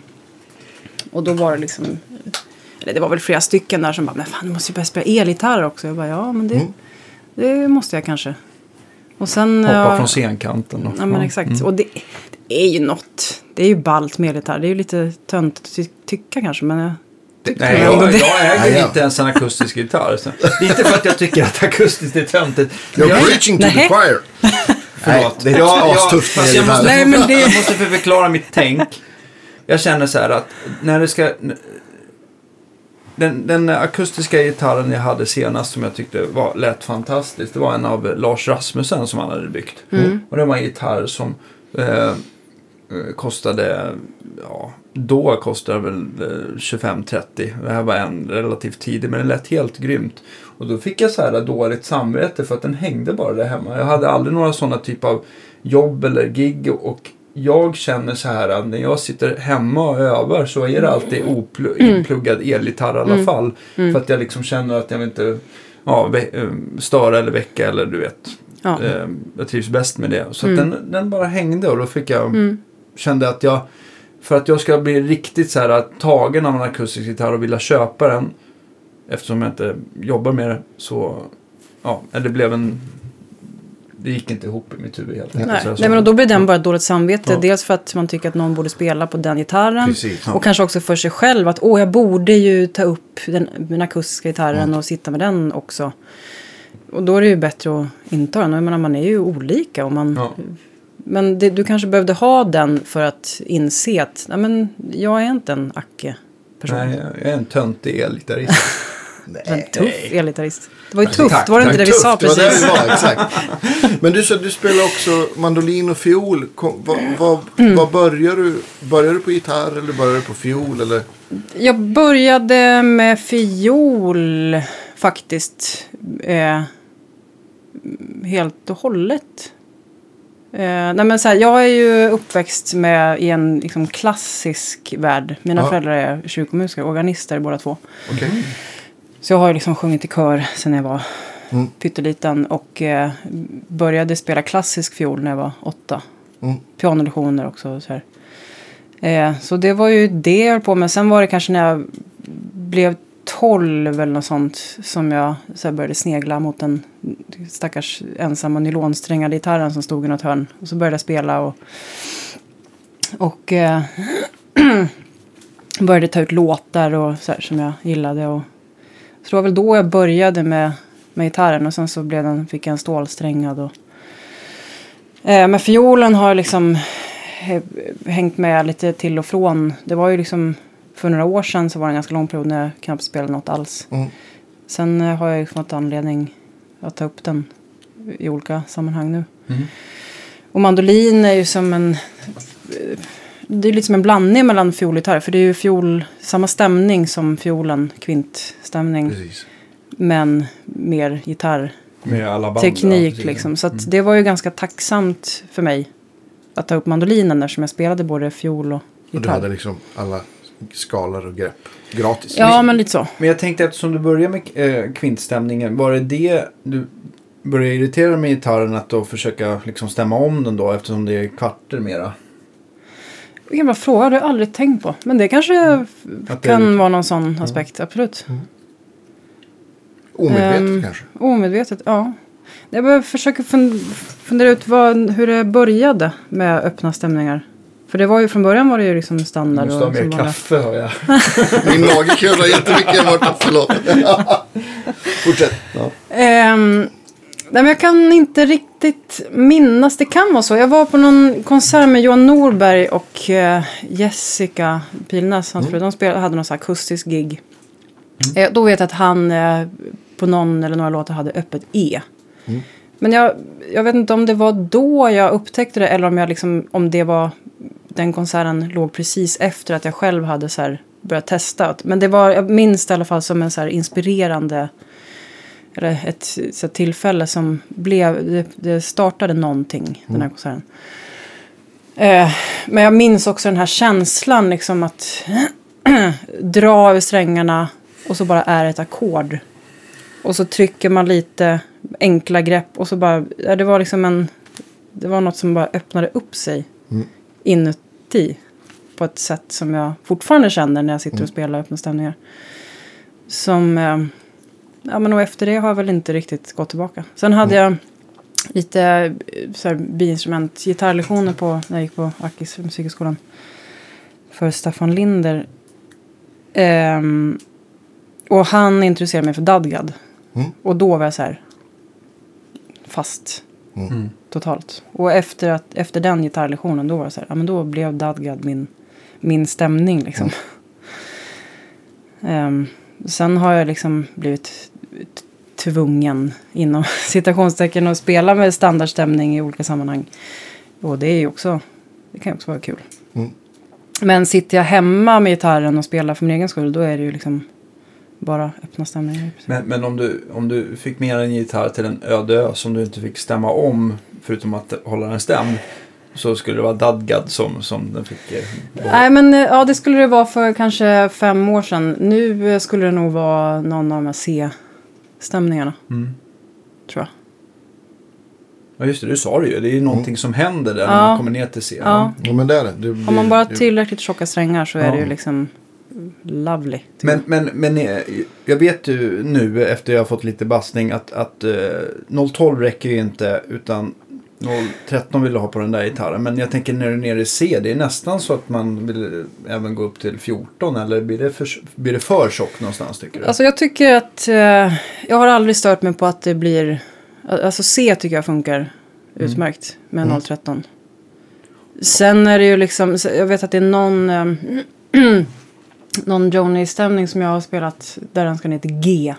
Och då var det liksom... Eller det var väl flera stycken där som bara, men fan du måste ju börja spela elgitarr också. Jag bara, ja men det, Mm. det måste jag kanske. Och sen... Hoppa ja, från scenkanten. Och, Ja men exakt. Och det, det är ju något. Det är ju ballt med elgitarr. Det är ju lite töntigt att ty tycka kanske. Men jag Nej, jag, det. jag äger inte ens en akustisk gitarr. Så. Det är inte för att jag tycker att akustiskt är töntigt. You're Jag- preaching to the choir. [laughs] Förlåt. Nej, det är Ja, astufft jag, måste, Nej, men det- jag måste förklara mitt tänk. Jag känner så här att när det ska... Den, den akustiska gitarren jag hade senast som jag tyckte var, lät fantastiskt. Det var en av Lars Rasmussen som han hade byggt. Mm. Och det var en gitarr som eh, kostade, ja, då kostade det väl eh, 25-30. Det här var en relativt tidig, men den lät helt grymt. Och då fick jag så här dåligt samvete för att den hängde bara där hemma. Jag hade aldrig några sådana typ av jobb eller gig och jag känner så här att när jag sitter hemma och övar så är det alltid opl- inpluggad elgitarr i alla fall. För att jag liksom känner att jag vill inte ja, eh, störa eller väcka eller du vet. Ja. Eh, jag trivs bäst med det. Så att den, den bara hängde och då fick jag, kände att jag, för att jag ska bli riktigt så här tagen av en akustisk gitarr och vilja köpa den, eftersom jag inte jobbar med det, så, ja, det blev en, det gick inte ihop i mitt huvud helt enkelt. Nej. Men då blir den bara ett dåligt samvete. Ja. Dels för att man tycker att någon borde spela på den gitarren. Precis. Och kanske också för sig själv att åh, jag borde ju ta upp den, den akustiska gitarren och sitta med den också. Och då är det ju bättre att inte ha den. Jag menar, man är ju olika. Och man, Ja. Men det, du kanske behövde ha den för att inse att nej, men, jag är inte en Acke-person. Nej, jag är en töntig elgitarrist. [laughs] En tuff elgitarrist. Det var ju tufft, tack, var det tack. inte det vi sa det var det precis? vi var, exakt. Men du sa du spelar också mandolin och fiol. Vad, vad, Mm. vad börjar du? Börjar du på gitarr eller börjar du på fiol? Eller? Jag började med fiol faktiskt. Eh, helt och hållet. Eh, nej men så här, jag är ju uppväxt med, i en liksom, klassisk värld. Mina Ja. föräldrar är kyrkomusiker, organister båda två. Okej. Så jag har ju liksom sjungit i kör sedan jag var Mm. pytteliten. Och eh, började spela klassisk fiol när jag var åtta. Mm. Pianolektioner också. Så, här. Eh, så det var ju det jag höll på med. Sen var det kanske när jag blev 12 eller något sånt som jag så här, började snegla mot den stackars ensamma nylonsträngade gitarren som stod i något hörn. Och så började jag spela och, och eh, [clears throat] började ta ut låtar och så här, som jag gillade. Och, så det var väl då jag började med, med gitarren och sen så blev den, fick jag en stålsträngad. Och, eh, men fiolen har liksom eh, hängt med lite till och från. Det var ju liksom för några år sedan så var det en ganska lång period när jag knappt spelade något alls. Mm. Sen eh, har jag ju fått anledning att ta upp den i olika sammanhang nu. Mm. Och mandolin är ju som en... Det är lite som en blandning mellan fiol och gitarr. För det är ju fiol, samma stämning som fiolen, kvintstämning. Precis. Men mer gitarrteknik Med alla band. ja, precis. liksom. Så att det var ju ganska tacksamt för mig att ta upp mandolinen eftersom jag spelade både fiol och Och du gitarr. hade liksom alla skalor och grepp. Gratis. Ja, men lite så. Men jag tänkte eftersom du började med eh, kvintstämningen. Var det det du började irritera dig med gitarren? Att då försöka liksom stämma om den då eftersom det är kvarter mera? Vilken bra fråga, det har jag aldrig tänkt på. Men det kanske Att det kan är- vara någon sån aspekt, absolut. Omedvetet Ehm, kanske. Omedvetet, ja. Jag försöker fun- fundera ut vad, hur det började med öppna stämningar. För det var ju från början var det ju liksom Du standard. måste ha och mer som vanliga- kaffe hör jag. [laughs] Min mage kurrar jättemycket. Förlåt. [laughs] Fortsätt. Ehm, nej, men jag kan inte riktigt minnas. Det kan vara så. Jag var på någon konsert med Johan Norberg och eh, Jessica Pilnäs, hans fru. De spelade, hade någon här akustisk gig. Eh, då vet jag att han eh, på någon eller några låtar hade öppet E. Men jag, jag vet inte om det var då jag upptäckte det eller om, jag liksom, om det var den konserten låg precis efter att jag själv hade så här börjat testa. Men det var, jag minns det i alla fall som en så inspirerande eller ett, så här tillfälle som blev, det, det startade någonting, den här konserten. Eh, men jag minns också den här känslan liksom att [clears throat] dra över strängarna och så bara är ett ackord. Och så trycker man lite enkla grepp och så bara, ja, det var liksom en, det var något som bara öppnade upp sig inuti. På ett sätt som jag fortfarande känner när jag sitter och spelar öppna stämningar. Som, eh, ja men och efter det har jag väl inte riktigt gått tillbaka. Sen hade jag lite eh, så här, biinstrument, gitarrlektioner på, när jag gick på Akis musikhögskolan. För Staffan Linder. Ehm, och han introducerade mig för Dadgad. Mm. Och då var jag så här fast Mm. totalt. Och efter, att, efter den gitarrlektionen då var det så här, ja men då blev Dadgad min, min stämning liksom. [laughs] Ehm, sen har jag liksom blivit tvungen inom [laughs] citationstecken att spela med standardstämning i olika sammanhang. Och det är ju också, det kan ju också vara kul. Mm. Men sitter jag hemma med gitarren och spelar för min egen skull då är det ju liksom bara öppna stämningar. Men, men om, du, om du fick med dig en gitarr till en öde ö som du inte fick stämma om förutom att hålla den stämd. Så skulle det vara Dadgad som, som den fick eh. Nej men eh, ja det skulle det vara för kanske fem år sedan. Nu eh, skulle det nog vara någon av de här C-stämningarna. Mm. Tror jag. Ja just det, du sa det ju. Det är ju någonting som händer där när Ja. man kommer ner till C. Ja. Ja men det är det. det blir, Har man bara det- tillräckligt tjocka strängar så är Ja. det ju liksom lovely. Men, jag. men, men eh, jag vet ju nu efter jag har fått lite bastning att, att eh, 012 räcker ju inte utan 013 vill du ha på den där gitarren. Men jag tänker när du är nere i C, det är nästan så att man vill även gå upp till 14 eller blir det för, blir det för tjockt någonstans tycker du? Alltså jag tycker att eh, jag har aldrig stört mig på att det blir, alltså C tycker jag funkar utmärkt med Mm. 013. Sen är det ju liksom, jag vet att det är någon, eh, [clears throat] någon Joni-stämning som jag har spelat där den ska ner till G.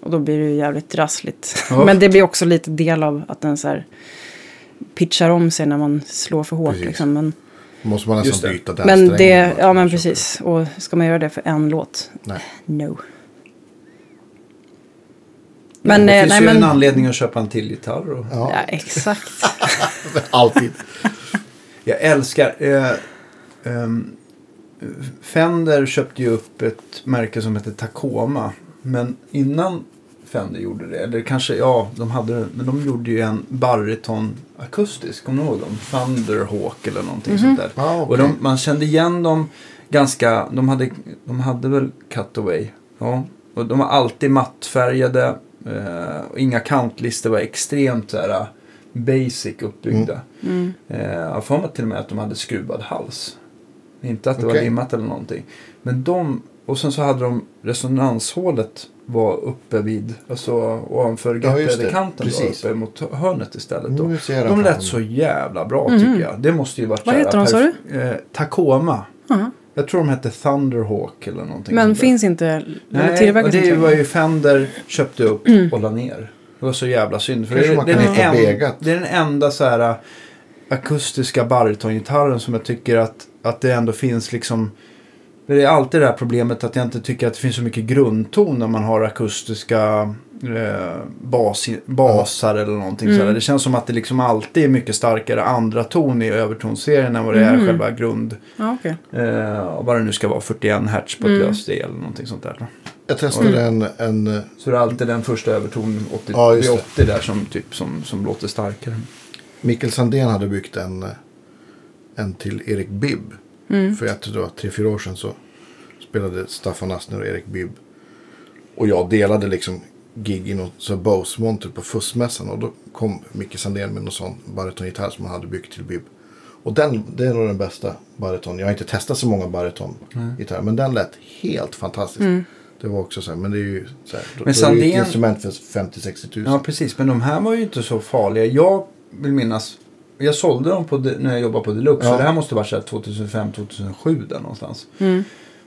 Och då blir det ju jävligt rassligt. Ja. [laughs] Men det blir också lite del av att den så här pitchar om sig när man slår för hårt. Precis. Liksom. Men, Måste man nästan det. byta den men strängen det, ja men precis. Och ska man göra det för en låt? Nej. No. Men, Men, det eh, finns nej, ju men, en anledning att köpa en till gitarr. Och... Ja, Ja, exakt. [laughs] [laughs] alltid. Jag älskar... Eh, ehm, Fender köpte ju upp ett märke som heter Tacoma. Men innan Fender gjorde det, eller kanske, ja, de hade men de gjorde ju en bariton akustisk, kommer du ihåg dem? Thunderhawk eller någonting sånt där. Ah, okej. Och de, man kände igen dem ganska, de hade, de hade väl cutaway. Ja. Och de var alltid mattfärgade. Eh, och inga kantlister var extremt så här, basic uppbyggda. Mm. Eh, jag har för mig till och med att de hade skruvad hals. Inte att det var Okej. limmat eller någonting. Men de, och sen så hade de resonanshålet var uppe vid, alltså ovanför Ja, just det. kanten då, Precis. uppe mot hörnet istället. Då. De lät så jävla bra Mhm. tycker jag. Det måste ju varit Vad heter de, sa perf- Eh, Tacoma. Aha. Jag tror de hette Thunderhawk eller någonting Men finns inte, Nej, och det var ju Fender köpte upp och la ner. Det var så jävla synd. För det, man det, är en, det är den enda så här äh, akustiska baritongitarren som jag tycker att, att det ändå finns liksom det är alltid det här problemet att jag inte tycker att det finns så mycket grundton när man har akustiska eh, bas, basar eller någonting Mm. sådär. Det känns som att det liksom alltid är mycket starkare andra ton i övertonserien än vad det är Mm. själva grund. Ja, okej. Eh, vad det nu ska vara, 41 hertz på ett Mm. löst eller någonting sånt där. Jag testade en, en eh, Så det är alltid den första övertonen 80, Ja, just vid det. 80 där som, typ, som, som låter starkare. Mikael Sandén hade byggt en, en till Erik Bibb. Mm. För jag tror tre, fyra år sedan så spelade Staffan Astner och Erik Bibb. Och jag delade liksom gig i någon Bose-monter på Fussmässan. Och då kom Micke Sandén med någon sån baritongitarr som han hade byggt till Bibb. Och den, det är nog den bästa bariton. Jag har inte testat så många baritongitarrer. Men den lät helt fantastisk. Mm. Det var också så här, men det är ju så här, då, Men då är det ju ett instrument för 50-60 tusen. Ja, precis. Men de här var ju inte så farliga. Jag vill minnas, jag sålde dem på, de- när jag jobbade på Deluxe. Ja. Så det här måste vara 2005-2007 där någonstans. Mm.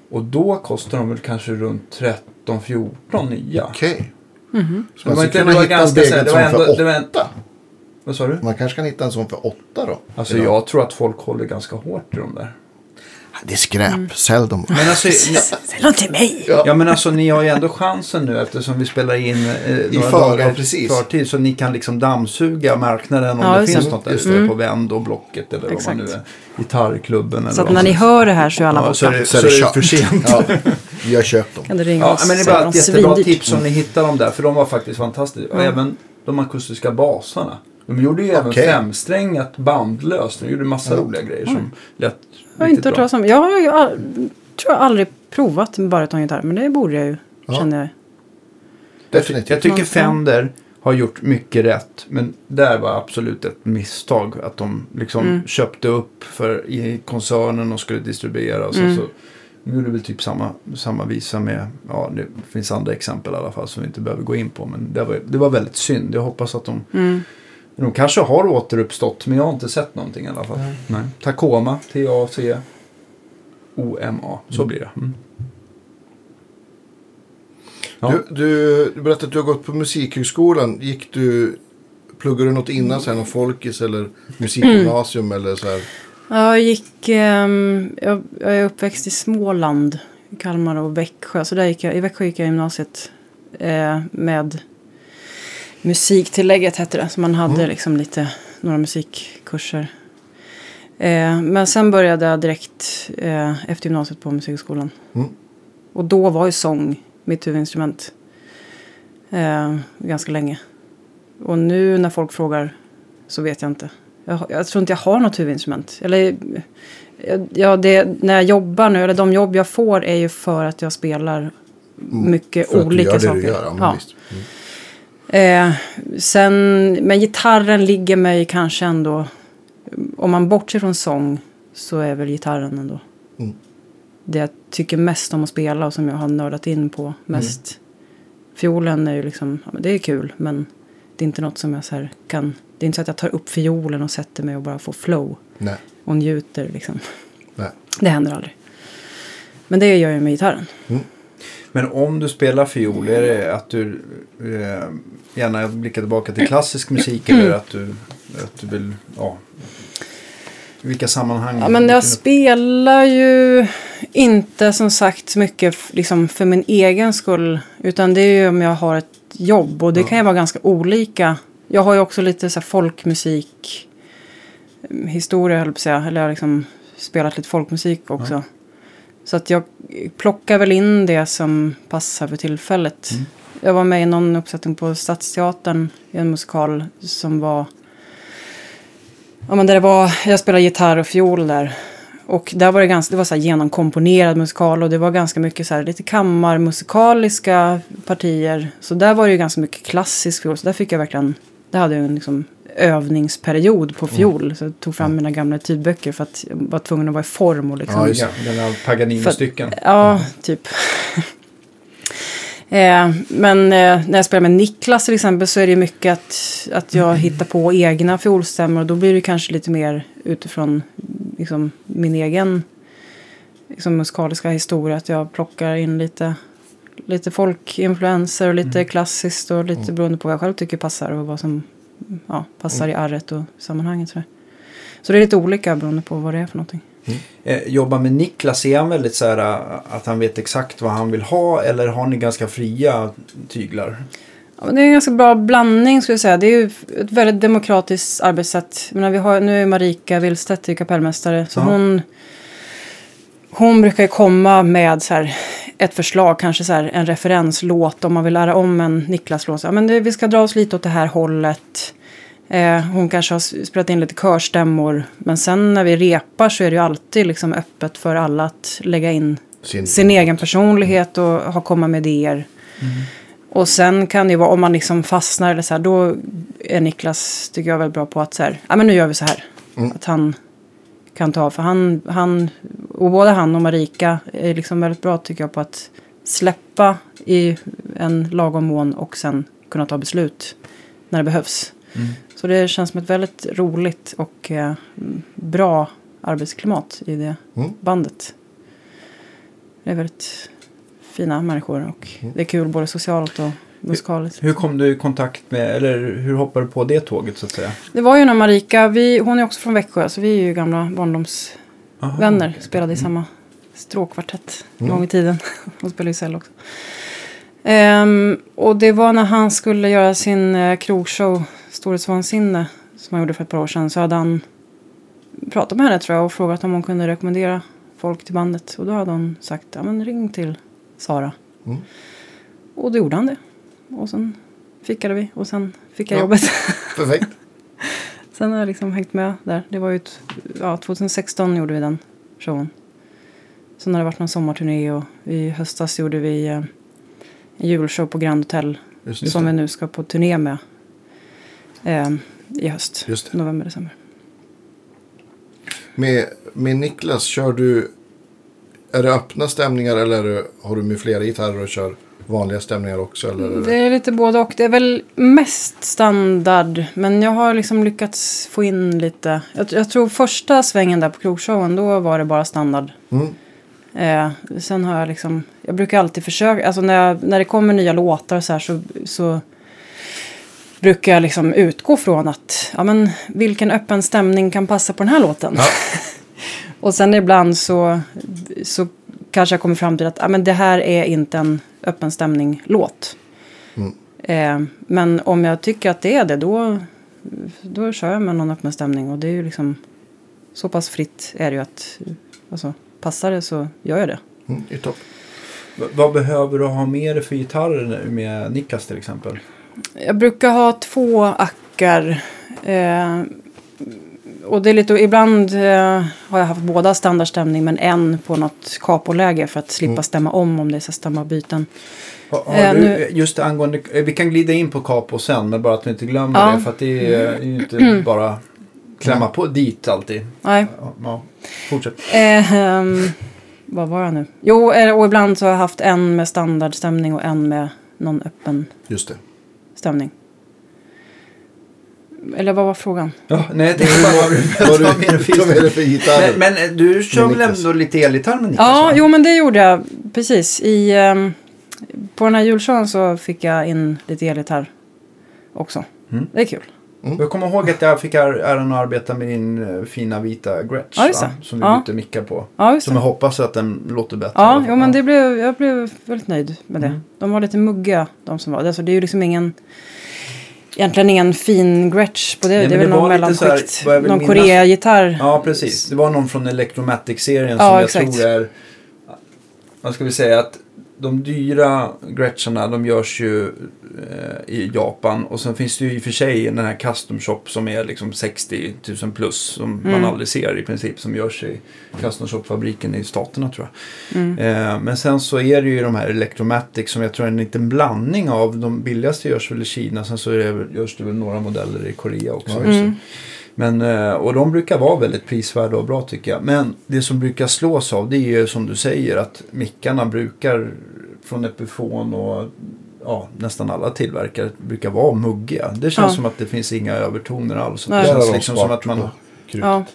Och då kostade de väl kanske runt 13-14 nya. Okej. Mhm. Så Det man var skulle inte- kunna hitta en så det som var ändå- för det var en- åtta. Vad sa du? Man kanske kan hitta en sån för åtta då. Alltså Idag. jag tror att folk håller ganska hårt i de där. Det är skräp. Sälj dem. Men alltså, Säg något till mig! ja men alltså ni har ju ändå chansen nu eftersom vi spelar in eh, några för- dagar ja, i precis. förtid. Så ni kan liksom dammsuga marknaden om Ja, det finns det. något där Just ute det. på Vänd och Blocket eller vad man Exakt. nu är. Gitarrklubben eller Så att när man ni hör det här så är alla Ja, så är borta. det, så är det för sent. Ja, [laughs] vi har köpt dem. Kan du ringa Ja, men det är de ett jättebra svindyrt. tips om ni hittar dem där. För de var faktiskt fantastiska. Och Ja. även de akustiska basarna. De gjorde ju även femsträngat bandlöst. De gjorde massa roliga grejer som lät Jag inte bra. talas om. Jag har ju all, tror jag aldrig provat en baritongitarr. Men det borde jag ju. Ja. Känner jag. Definitivt. Jag tycker. Fender har gjort mycket rätt. Men där var absolut ett misstag. Att de liksom Mm. köpte upp för i koncernen och skulle distribuera. Och så, Mm. så, de gjorde väl typ samma, samma visa med, ja det finns andra exempel i alla fall som vi inte behöver gå in på. Men det var, det var väldigt synd. Jag hoppas att de, Mm. De kanske har återuppstått. Men jag har inte sett någonting i alla fall. Nej. Tacoma, T-A-C-O-M-A. Så Mm. blir det. Mm. Ja. Du, du, du berättade att du har gått på Musikhögskolan. Gick du, pluggade du något innan, så här, någon folkis eller musikgymnasium eller så här? Jag gick... ehm, jag, jag är uppväxt i Småland. i Kalmar och Växjö. Så där gick jag, i Växjö gick jag gymnasiet eh, med musiktillägget hette det. Så man hade Mm. liksom lite, några musikkurser. Eh, men sen började jag direkt eh, efter gymnasiet på Musikhögskolan. Mm. Och då var ju sång mitt huvudinstrument. Eh, ganska länge. Och nu när folk frågar så vet jag inte. Jag, jag tror inte jag har något huvudinstrument. Eller, eh, ja, det, när jag jobbar nu, eller de jobb jag får är ju för att jag spelar mycket För att olika saker. det du gör. Ja, Ja. Mm. Eh, sen, men gitarren ligger mig kanske ändå... Om man bortser från sång så är väl gitarren ändå Mm. det jag tycker mest om att spela och som jag har nördat in på mest. Fiolen är ju liksom, ja, det är kul men det är inte något som jag så kan... Det är inte så att jag tar upp fiolen och sätter mig och bara får flow Nej. och njuter liksom. Nej. Det händer aldrig. Men det gör jag med gitarren. Men om du spelar fiol, är det att du eh, gärna blickar tillbaka till klassisk musik eller att du, att du vill, ja, i vilka sammanhang? Ja, men jag spelar ju inte som sagt så mycket liksom, för min egen skull. Utan det är ju om jag har ett jobb. Och det Ja. kan ju vara ganska olika. Jag har ju också lite så här, folkmusik mm, historia höll jag på att säga. Eller jag har liksom spelat lite folkmusik också. Så att jag plockar väl in det som passar för tillfället. Mm. Jag var med i någon uppsättning på Stadsteatern i en musikal som var Ja, men där det var, jag spelade gitarr och fiol där. Och där var det ganska, det var så här genomkomponerad musikal och det var ganska mycket så här lite kammarmusikaliska partier. Så där var det ju ganska mycket klassisk fiol. Så där fick jag verkligen, där hade jag en liksom övningsperiod på fiol. Så jag tog fram mina gamla tidböcker för att jag var tvungen att vara i form och liksom. Ja, just gamla Paganini-stycken. Ja, typ. [laughs] eh, men eh, när jag spelar med Niklas till exempel så är det mycket att, att jag hittar på egna fiolstämmor. Och då blir det kanske lite mer utifrån liksom, min egen liksom, musikaliska historia. Att jag plockar in lite, lite folkinfluenser och lite klassiskt och lite beroende på vad jag själv tycker passar och vad som ja, passar i arret och sammanhanget. Så, så det är lite olika beroende på vad det är för någonting. Eh, jobba med Niklas, är han väldigt så här eh, att han vet exakt vad han vill ha eller har ni ganska fria tyglar? Ja, det är en ganska bra blandning skulle jag säga. Det är ju ett väldigt demokratiskt arbetssätt. Jag menar, vi har, nu är Marika Willstedt kapellmästare. Så Ja. hon, hon brukar ju komma med så här, ett förslag, kanske så här, en referenslåt om man vill lära om en Niklas-låt. Ja, men det, vi ska dra oss lite åt det här hållet. Eh, hon kanske har spelat in lite körstämmor. Men sen när vi repar så är det ju alltid liksom öppet för alla att lägga in Sin, sin egen personlighet och ha komma med idéer. Och sen kan det ju vara om man liksom fastnar eller så här, då är Niklas, tycker jag, väldigt bra på att så här, ja men nu gör vi så här. Att han kan ta, för han, han, och både han och Marika är liksom väldigt bra tycker jag på att släppa i en lagom mån och sen kunna ta beslut när det behövs. Så det känns som ett väldigt roligt och eh, bra arbetsklimat i det Mm. bandet. Det är väldigt fina människor och det är kul både socialt och musikaliskt. Hur kom du i kontakt med, eller hur hoppade du på det tåget så att säga? Det var ju när Marika, vi, hon är också från Växjö så vi är ju gamla barndomsvänner. Aha. Spelade i samma stråkkvartett en gång i tiden. [laughs] Hon spelade ju cell också. Ehm, och det var när han skulle göra sin eh, krogshow Storhetsvansinne som han gjorde för ett par år sedan så hade han pratat med henne tror jag och frågat om hon kunde rekommendera folk till bandet. Och då hade hon sagt, ja men ring till Sara. Mm. Och då gjorde han det. Och sen fickade vi och sen fick jag Ja. jobbet. Perfekt. [laughs] Sen har jag liksom hängt med där. Det var ju ett, ja, 2016 gjorde vi den showen. Sen har det varit någon sommarturné och i höstas gjorde vi eh, en julshow på Grand Hotel. Som vi nu ska på turné med eh, i höst. November, december. Med, med Niklas, kör du... Är det öppna stämningar eller har du med flera gitarrer och kör vanliga stämningar också? Eller Det är lite både och. Det är väl mest standard. Men jag har liksom lyckats få in lite. Jag, jag tror första svängen där på krogshowen. Då var det bara standard. Mm. Eh, sen har jag liksom. Jag brukar alltid försöka. Alltså när, jag, när det kommer nya låtar så här. Så, så brukar jag liksom utgå från att. Ja men vilken öppen stämning kan passa på den här låten. Ja. [laughs] Och sen ibland så, så kanske jag kommer fram till att ja, men det här är inte en öppen stämning-låt. Mm. Eh, men om jag tycker att det är det, då, då kör jag med någon öppen stämning. Och det är ju liksom så pass fritt är det ju att alltså, passar det så gör jag det. Mm, det är topp. V- vad behöver du ha med dig för gitarrer med Niklas till exempel? Jag brukar ha två ackar. Eh, och det är lite, ibland eh, har jag haft båda standardstämning men en på något capoläge för att slippa Mm. stämma om om det är så stämma byten. Har, har Eh, du, nu- just angående, eh, vi kan glida in på Capo sen men bara att vi inte glömmer Ja. Mm. det för att det är, är ju inte bara klämma på dit alltid. Nej. Ja, fortsätt. Eh, ehm, vad var jag nu? Jo, eh, och ibland så har jag haft en med standardstämning och en med någon öppen Just det. stämning. Eller vad var frågan? Ja, nej, tänkte [laughs] bara [laughs] vad du Vad vad det du, är det för gitarrer? Men, men eh, du kör väl ändå lite elgitarr med Niklas? Ja, va? jo men det gjorde jag precis. I, ehm, på den här julshowen så fick jag in lite elgitarr också. Mm. Det är kul. Jag kommer ihåg att jag fick är- äran att arbeta med din eh, fina vita Gretsch. Ja, va? det. Som vi Ja. bytte mickar på. Ja, Som jag det. hoppas att den låter bättre. Ja, jo, men det blev, jag blev väldigt nöjd med det. Mm. De var lite muggiga, de som var. Alltså, det är ju liksom ingen... Egentligen ingen fin Gretsch på det. Nej, det är väl det någon här, mellanskikt. Någon Korea-gitarr. Ja, precis. Det var någon från Electromatic-serien Ja, som jag exakt. tror är... Vad ska vi säga? att De dyra Gretscharna de görs ju eh, i Japan. Och sen finns det ju i och för sig den här custom shop som är liksom 60 000 plus. Som man Mm. aldrig ser i princip. Som görs i custom shop-fabriken i staterna tror jag. Mm. Eh, men sen så är det ju de här Electromatic som jag tror är en liten blandning av. De billigaste görs väl i Kina. Sen så är det, görs det väl några modeller i Korea också. Ja. Men, eh, och de brukar vara väldigt prisvärda och bra tycker jag. Men det som brukar slås av det är ju som du säger att mickarna brukar från Epiphone och ja, nästan alla tillverkare brukar vara muggiga. Det känns Ja. som att det finns inga övertoner alls. Nej. Det känns liksom som att man... Ja.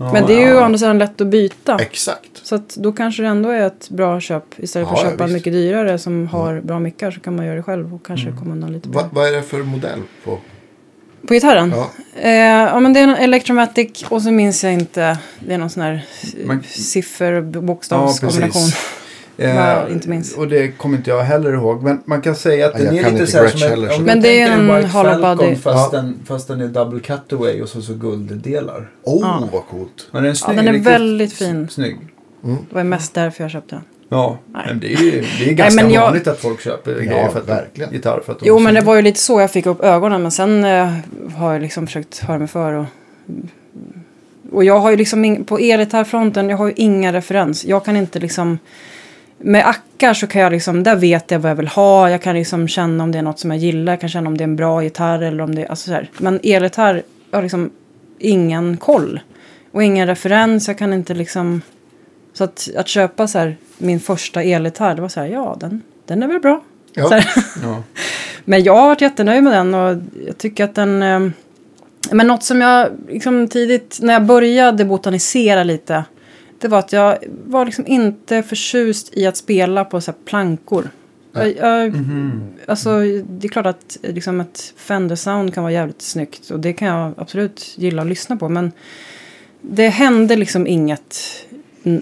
Ja, Men det är ju å andra sidan lätt att byta. Exakt. Så att då kanske det ändå är ett bra köp. Istället för att köpa mycket dyrare som har bra mickar så kan man göra det själv och kanske Mm. komma undan lite Va, bra. vad är det för modell på? På gitarren? Ja. Eh, ja, men det är en Electromatic och så minns jag inte. Det är någon sån här Man- siffer bokstavskombination. Ja, [laughs] inte minst. Och det kommer inte jag heller ihåg. Men man kan säga att Ja, den är lite inte så här som en, Men det är en White hollow body. Fast, Ja. den, fast den är double cutaway och så, så gulddelar. Oh, Ja. vad coolt. Men den är, Ja, snygg, den är väldigt fin. Snygg. Det var mest därför jag köpte den. Ja, Nej. men det är ju det är ganska men jag- vanligt att folk köper grejer för att verkligen. gitarr för att Jo, är men det var ju lite så jag fick upp ögonen. Men sen eh, har jag liksom försökt höra mig för. Och, och jag har ju liksom ing- på elgitarrfronten, jag har ju inga referens. Jag kan inte liksom... Med ackar så kan jag liksom, där vet jag vad jag vill ha. Jag kan liksom känna om det är något som jag gillar. Jag kan känna om det är en bra gitarr eller om det alltså så här. Men elgitarr, jag har liksom ingen koll. Och ingen referens, jag kan inte liksom... Så att, att köpa så här, min första elgitarr, det var så här, ja den, den är väl bra. Ja. [laughs] Ja. Men jag har varit jättenöjd med den och jag tycker att den... Eh, men något som jag liksom tidigt, när jag började botanisera lite, det var att jag var liksom inte förtjust i att spela på så här plankor. Jag, jag, Alltså, det är klart att liksom ett Fender-sound kan vara jävligt snyggt och det kan jag absolut gilla att lyssna på. Men det hände liksom inget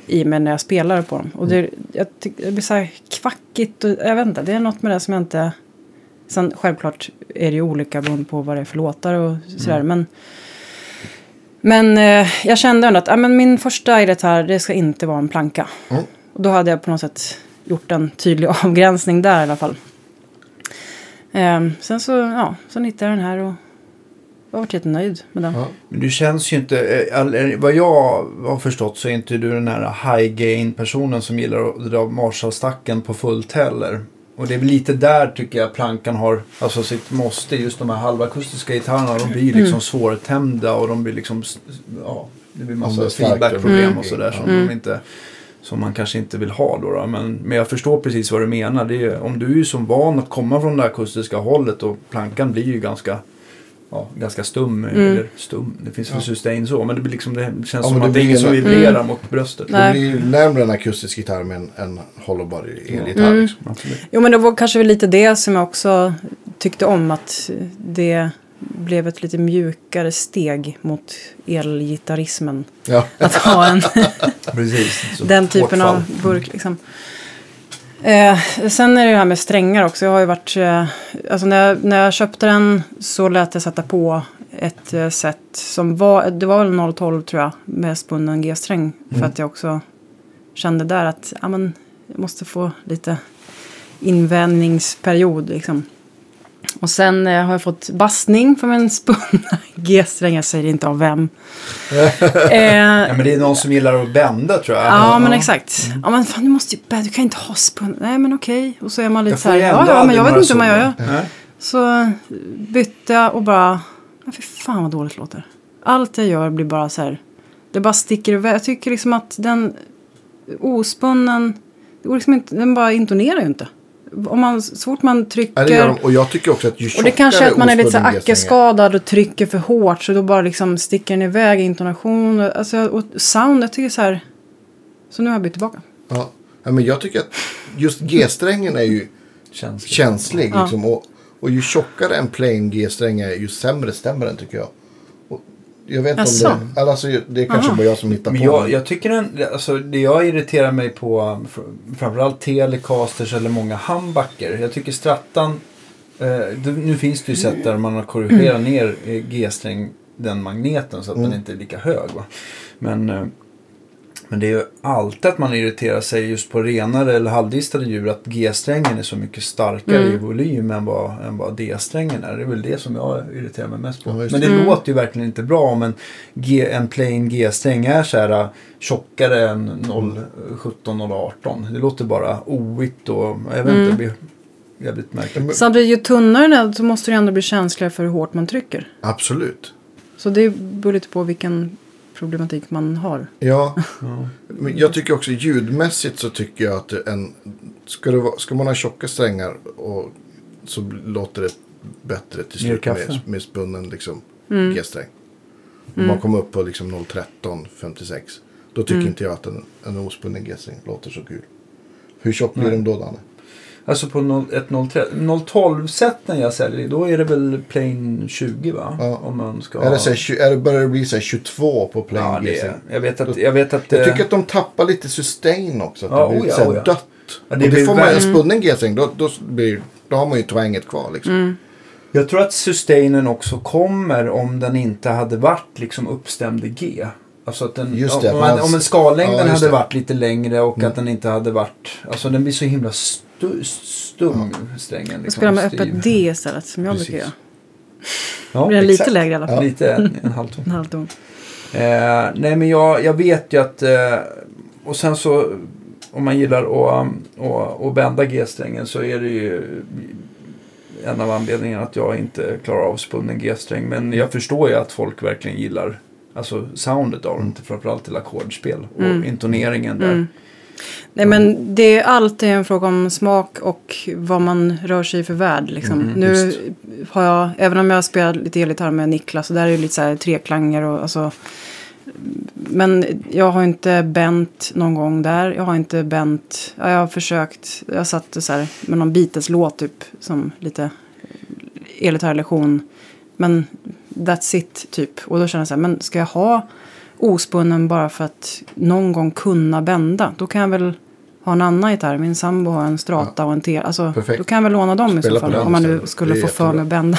i mig när jag spelade på dem. Och det, jag tyck, det blir så här kvackigt och jag vet inte, det är något med det som jag inte... Sen självklart är det ju olika beroende på vad det är för låtar och sådär. Men, men eh, jag kände ändå att ah, men min första gitarr, det ska inte vara en planka. Mm. Och då hade jag på något sätt gjort en tydlig [laughs] avgränsning där i alla fall. Ehm, sen så, ja, så hittade jag den här och jag har varit jättenöjd med den. Ja. Men du känns ju inte, eh, eh, vad jag har förstått så är inte du den här high gain personen som gillar att dra Marshallstacken på fullt heller. Och det är väl lite där tycker jag plankan har, alltså sitt måste, just de här halvakustiska gitarrerna, de blir Mm. liksom svårtämda och de blir liksom, ja, det blir massa feedbackproblem Mm. och sådär som Mm. de inte som man kanske inte vill ha då. då. Men, men jag förstår precis vad du menar. Det är, om du är som van att komma från det akustiska hållet och plankan blir ju ganska ja, ganska stum. Mm. Eller stum, det finns väl sustain så. Men det, blir liksom, det känns Ja, som men att det det är ingen som vibrerar mot bröstet. Nej. Det blir ju närmare en akustisk gitarr med en, en hollow body elgitarr. Mm. Liksom. Jo men det var kanske lite det som jag också tyckte om. Att det blev ett lite mjukare steg mot elgitarrismen. Ja. Att ha en, [laughs] den typen av burk liksom. Eh, sen är det det här med strängar också. Jag har ju varit, eh, alltså när jag, när jag köpte den så lät jag sätta på ett eh, set som var, det var väl 012 tror jag, med spunnen G-sträng. För att jag också kände där att, ja men, jag måste få lite invändningsperiod liksom. Och sen eh, har jag fått bastning för min spunna [laughs] G-sträng. Jag säger inte av vem. [laughs] eh, Ja, men det är någon som gillar att bända tror jag. Ja, men exakt. Ja, men fan, du måste ju bä- du kan inte ha spun. Nej, men okej. Och så är man lite så här, ja, ja, men jag vet inte hur man gör. Nej. Så bytte jag och bara, ja, fy fan vad dåligt låter. Allt jag gör blir bara så här, det bara sticker iväg. Jag tycker liksom att den ospunnen, det går liksom inte, den bara intonerar ju inte. Om man, så fort man Ja, trycker. det gör de. Och jag tycker också att ju Och det kanske är att man är lite så ackeskadad och trycker för hårt så då bara liksom sticker den iväg intonation. Alltså, och sound, jag tycker så här. Så nu har jag bytt tillbaka. Ja. ja, men jag tycker att just G-strängen är ju känslig. Ja. Liksom, och, och ju tjockare en plain G-sträng är, ju sämre stämmer den tycker jag. Jag vet inte Jaså? om det, alltså, det är kanske Aha. bara jag som hittar Men på jag, det. jag tycker den, alltså det jag irriterar mig på fr- framförallt Telecasters eller många humbucker. Jag tycker strattan, eh, nu finns det ju sätt där man har korrigerat ner eh, G-sträng, den magneten så att Mm. den inte är lika hög. Va? Men, eh, men det är ju alltid att man irriterar sig just på renare eller halvdistade djur att G-strängen är så mycket starkare Mm. i volym än vad, än vad D-strängen är. Det är väl det som jag irriterar mig mest på. Ja, Men det. Mm. låter ju verkligen inte bra om en, G, en plain G-sträng är så här äh, tjockare än 017 018. Det låter bara oigt och jag vet inte, Mm. jävligt märkligt. Samtidigt, ju tunnare den är så måste det ändå bli känsligare för hur hårt man trycker. Absolut. Så det beror lite på vilken problematik man har. Ja, [laughs] men jag tycker också ljudmässigt så tycker jag att en, ska, det vara, ska man ha tjocka strängar och, så låter det bättre till slut med, med spunnen liksom, Mm. G-sträng. Om man kommer upp på liksom 013, 56. Då tycker Mm. inte jag att en, en ospunnen G-sträng låter så kul. Hur tjock blir den då Danne? Alltså på 0- ett 013. 012-sätten jag säljer, då är det väl plain 20 va? Ja. Om man ska... Är det, så här, är det börjar det bli så här 22 på plain ja, det G? är, jag vet att... Jag, vet att, Jag eh, tycker att de tappar lite sustain också. Att Ja, det blir oh ja, så här dött. Ja, och det det blir får man en spunnen G-sträng. Då, då, blir, då har man ju twanget kvar liksom. Jag tror att sustainen också kommer om den inte hade varit liksom uppstämd i G. Alltså att den, Just det, om, man- om en skallängden Ja, hade det. varit lite längre och Mm. att den inte hade varit... Alltså den blir så himla stu, stum, strängen. Jag Liksom, spelar med öppet D istället som jag Precis. brukar göra. Ja, blir den lite lägre i alla fall. Lite, en, en [laughs] halvton. En halvton. Eh, nej men jag, jag vet ju att... Eh, och sen så om man gillar att, att, att bända G-strängen så är det ju en av anledningarna att jag inte klarar av spunnen G-sträng. Men jag förstår ju att folk verkligen gillar alltså soundet av den, framförallt till ackordspel och Mm. intoneringen där. Mm. Nej men det är alltid en fråga om smak och vad man rör sig i för värld. Liksom. Mm, nu visst. har jag, även om jag spelar lite elgitarr med Niklas, så där är det lite så här treklanger och alltså. Men jag har inte bänt någon gång där. Jag har inte bänt, ja, jag har försökt, jag satt så här med någon Beatles-låt typ som lite elgitarrlektion. Men that's it typ. Och då känner jag så här, men ska jag ha ospunnen bara för att någon gång kunna bända. Då kan jag väl ha en annan gitarr. Min sambo har en strata och en T. Alltså, Perfekt. då kan jag väl låna dem i Spela så på fall. Om man nu skulle få för mig att bända.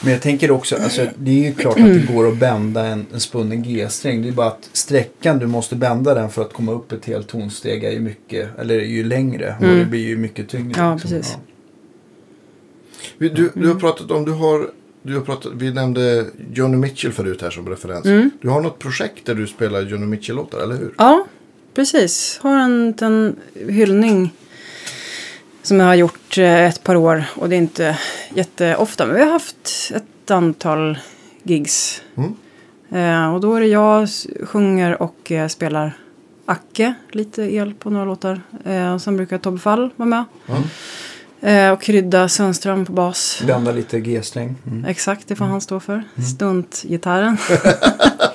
Men jag tänker också, alltså, det är ju klart att det går att bända en, en spunnen G-sträng. Det är bara att sträckan du måste bända den för att komma upp ett helt tonsteg är ju mycket, eller är ju längre. Och Mm. det blir ju mycket tyngre. Ja, liksom. precis. Vi- Du, du har pratat om, du har, du har pratat, vi nämnde Johnny Mitchell förut här som referens. Mm. Du har något projekt där du spelar Johnny Mitchell-låtar, eller hur? Ja, precis. Har en liten hyllning som jag har gjort eh, ett par år. Och det är inte jätteofta. Men vi har haft ett antal gigs. Mm. Eh, och då är det jag sjunger och eh, spelar Acke, lite el på några låtar. Eh, sen brukar Tobbe Fall vara med. Mm. Eh, och Krydda Sundström på bas. Bända lite G-sträng. Mm. Exakt, det får han stå för. Stuntgitarren. [laughs]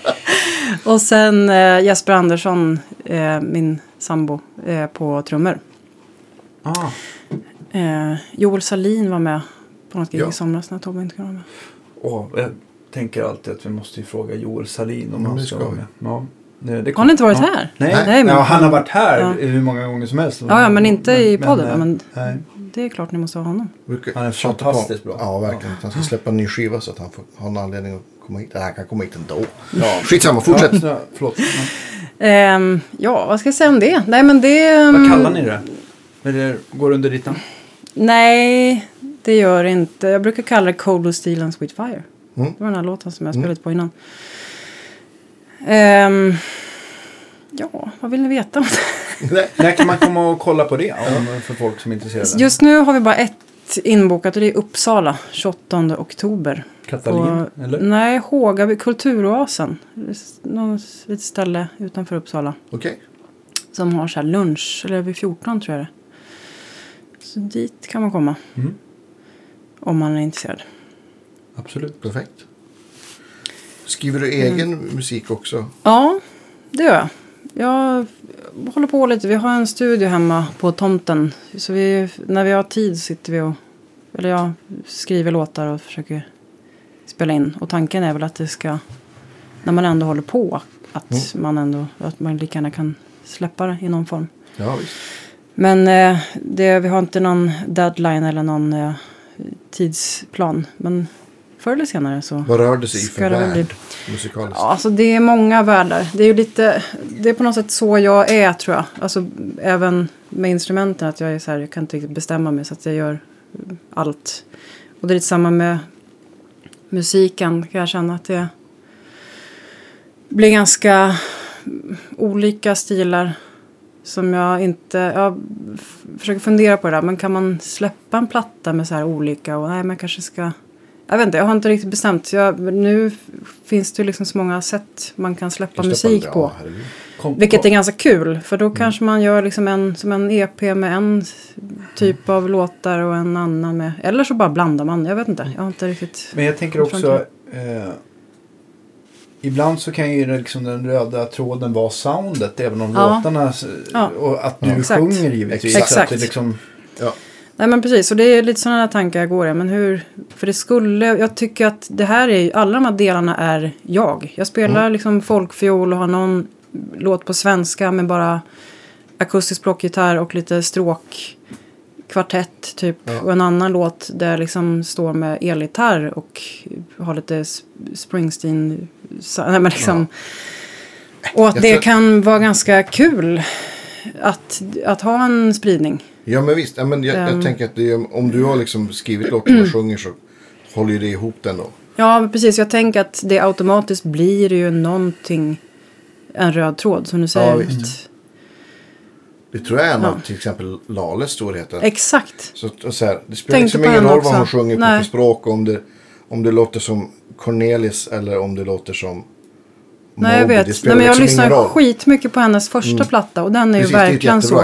[laughs] och sen eh, Jesper Andersson, eh, min sambo, eh, på trummor. Ah, Eh, Joel Salin var med på något gig Ja. i somras när Tobbe inte kunde vara med. åh, jag tänker alltid att vi måste ju fråga Joel Salin om Men han ska vara med. Ja, det, det Har ni inte varit ja. här? Nej, Nej. Nej men- ja, han har varit här Ja. hur många gånger som helst. Ja, ja, men inte i podden. eh, Men, nej. Det är klart ni måste ha honom. Han är fantastiskt bra. Ja, verkligen. Han ska släppa en ny skiva så att han får, har en anledning att komma hit. Nej, han kan komma hit ändå. Ja. Skitsamma, fortsätt. Ja, förlåt. Ja. Ehm, ja, vad ska jag säga om det? Nej, men det... ehm, Vad kallar ni det? Det går under ditt namn? Nej, det gör det inte. Jag brukar kalla det Cold Blue Steel and Sweet Fire. Mm. Det var den här låten som jag spelade lite på innan. Ehm, ja, vad vill ni veta [laughs] om det? När kan man komma och kolla på det? Om, för folk som är intresserade. Just nu har vi bara ett inbokat och det är Uppsala, 28 oktober. Katalin, På- eller? Nej, Hågaby, Kulturoasen. Något litet ställe utanför Uppsala. Okej. Som har så här lunch, eller vid 14 tror jag det. Så dit kan man komma. Mm. Om man är intresserad. Absolut. Perfekt. Skriver du egen Mm. musik också? Ja, det gör jag. Jag håller på lite. Vi har en studio hemma på tomten. Så vi, när vi har tid sitter vi och... Eller jag skriver låtar och försöker spela in. Och tanken är väl att det ska... När man ändå håller på. Att man ändå... Att man lika gärna kan släppa det i någon form. Ja, visst. Men eh, det, vi har inte någon deadline eller någon eh, tidsplan. Men förr eller senare så... Vad rör det sig i för värld bli- musikaliskt? Ja, alltså det är många världar. Det är ju lite, det är på något sätt så jag är tror jag. Alltså även med instrumenten att jag är så här, jag kan inte riktigt bestämma mig så att jag gör allt. Och det är lite samma med musiken kan jag känna att det blir ganska olika stilar. Som jag inte, jag försöker fundera på det där. Men kan man släppa en platta med så här olika och nej jag kanske ska jag vet inte, jag har inte riktigt bestämt. Jag, nu finns det ju liksom så många sätt man kan släppa Kan musik på. Ja. Kom, Vilket är ganska kul. För då kanske man gör liksom en, som en EP med en typ av låtar och en annan med. Eller så bara blandar man. Jag vet inte. Jag har inte riktigt. Men jag tänker också... Eh, ibland så kan ju liksom den röda tråden vara soundet även om Ja. låtarna Ja. och att du Exakt. sjunger givetvis. Exakt. Så att det liksom, Ja. Nej men precis, och det är lite sådana tankar jag går i. Men hur, för det skulle, jag tycker att det här är, alla de här delarna är jag. Jag spelar Mm. liksom folkfiol och har någon låt på svenska med bara akustisk blockgitarr och lite stråk kvartett typ. Ja. Och en annan låt där jag liksom står med elgitarr och har lite Springsteen. Nej, men liksom, Och att det kan vara ganska kul att, att ha en spridning. Ja men visst, ja, men jag, jag tänker att det, om du har liksom skrivit låten och sjunger så håller ju det ihop den då. Ja, precis. Jag tänker att det automatiskt blir ju någonting, en röd tråd som du säger. Ja, visst. Det tror jag är en Ja. av till exempel Lales storheter. Exakt. Så, så här, det spelar Tänkte liksom på ingen roll vad hon sjunger på Nej. för språk. Om det, om det låter som Cornelis eller om det låter som Nej, jag vet. Det spelar Nej, men jag liksom roll. skitmycket på hennes första platta. Och den är Precis, ju verkligen så. Och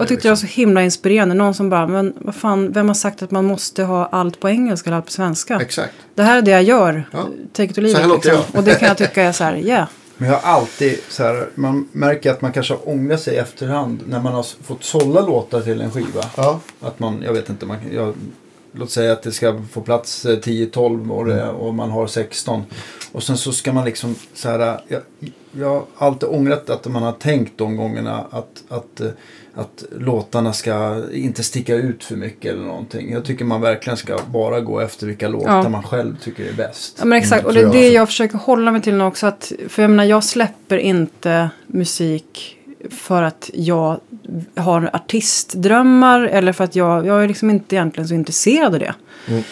jag tyckte det var så liksom. himla inspirerande. Någon som bara, men vad fan, vem har sagt att man måste ha allt på engelska eller allt på svenska? Exakt. Det här är det jag gör. Ja. Take it or leave it. Liksom. jag. Och det kan jag tycka är så här, yeah. Men jag har alltid så här, man märker att man kanske har ångrat sig i efterhand när man har fått sålla låtar till en skiva. Ja. Att man, jag vet inte, man, jag, låt säga att det ska få plats eh, 10-12 och, det- och man har 16. Och sen så ska man liksom så här, jag, jag har alltid ångrat att man har tänkt de gångerna att, att, eh, att låtarna ska inte sticka ut för mycket eller någonting. Jag tycker man verkligen ska bara gå efter vilka låtar Ja. man själv tycker är bäst. Ja men exakt, Mm, och det är det jag jag försöker hålla mig till nu också. Att, för jag menar, jag släpper inte musik för att jag har artistdrömmar eller för att jag, jag är liksom inte egentligen så intresserad av det. Mm.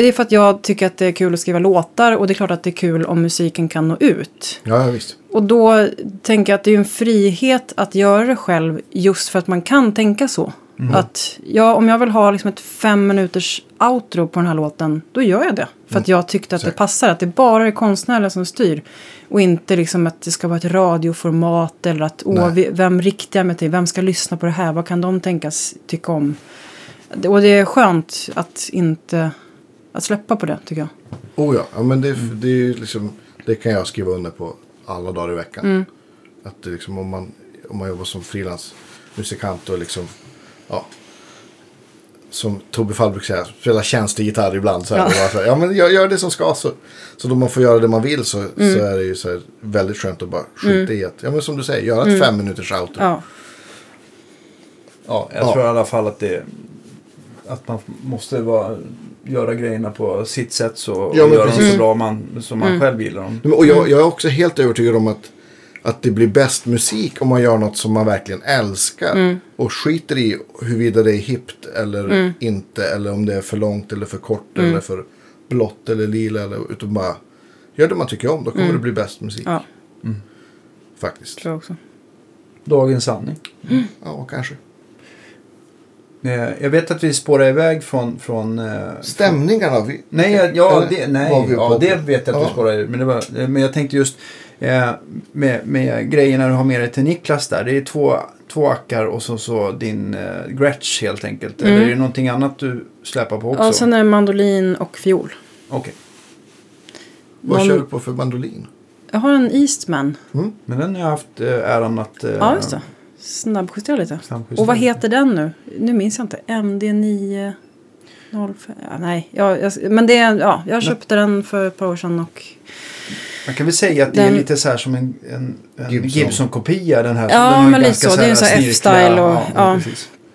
Det är för att jag tycker att det är kul att skriva låtar och det är klart att det är kul om musiken kan nå ut. Ja, visst. Och då tänker jag att det är en frihet att göra det själv just för att man kan tänka så. Att ja, om jag vill ha liksom ett fem minuters outro på den här låten, då gör jag det. För att jag tyckte att det Säkert. passar, att det bara är konstnärliga som styr. Och inte liksom att det ska vara ett radioformat eller att åh, vi- vem riktar jag mig till? Vem ska lyssna på det här? Vad kan de tänkas tycka om? Det- Och det är skönt att inte att släppa på det, tycker jag. Oh ja, ja men det, det, är liksom, det kan jag skriva under på alla dagar i veckan. Mm. Att det liksom, om, man, om man jobbar som frilansmusikant och liksom, ja, som Tobbe Fall brukar säga, spela tjänstegitarr ibland. Så här, Ja. och bara så här, ja, men gör, gör det som ska. Så, så då man får göra det man vill så, så är det ju så här, väldigt skönt att bara skita i att, ja men som du säger, göra ett fem minuters outro. Ja, Ja, jag Ja. tror i alla fall att det att man måste vara, göra grejerna på sitt sätt så, och Ja, men göra dem precis. så bra man, som man själv gillar dem. Och jag, jag är också helt övertygad om att, att det blir bäst musik om man gör något som man verkligen älskar. Och skiter i huruvida det är hippt eller inte. Eller om det är för långt eller för kort. Eller för blått eller lila. Eller, utan bara gör det man tycker om. Då kommer det bli bäst musik. ja Faktiskt. tror jag också. Dagens sanning. Ja, kanske. Eh, Jag vet att vi spårar iväg från... från eh, Stämningarna. Vi, Nej, ja, eller det, nej vi ja, det vet jag att Ja. du spårar. Men, det var, eh, men jag tänkte just eh, med, med grejerna du har med dig till Niklas där. Det är två, två ackar och så, så din eh, Gretsch helt enkelt. Eller är det någonting annat du släpar på också? Ja, sen är det mandolin och fiol. Okej. Vad Någon- kör du på för mandolin? Jag har en Eastman. Men den har jag haft eh, äran att... Eh, Ja, just det. Snabbjustera lite. snabbjustera. Och vad heter den nu? Nu minns jag inte. MD9... 05. Ja, nej, jag, jag, men det är, ja, jag köpte den för ett par år sedan och... Man kan väl säga att det är Den- lite så här som en, en, en Gibson. Gibson-kopia. Den här. Ja, den men lite ganska så. Det är en sån F-style och- Ja, ja.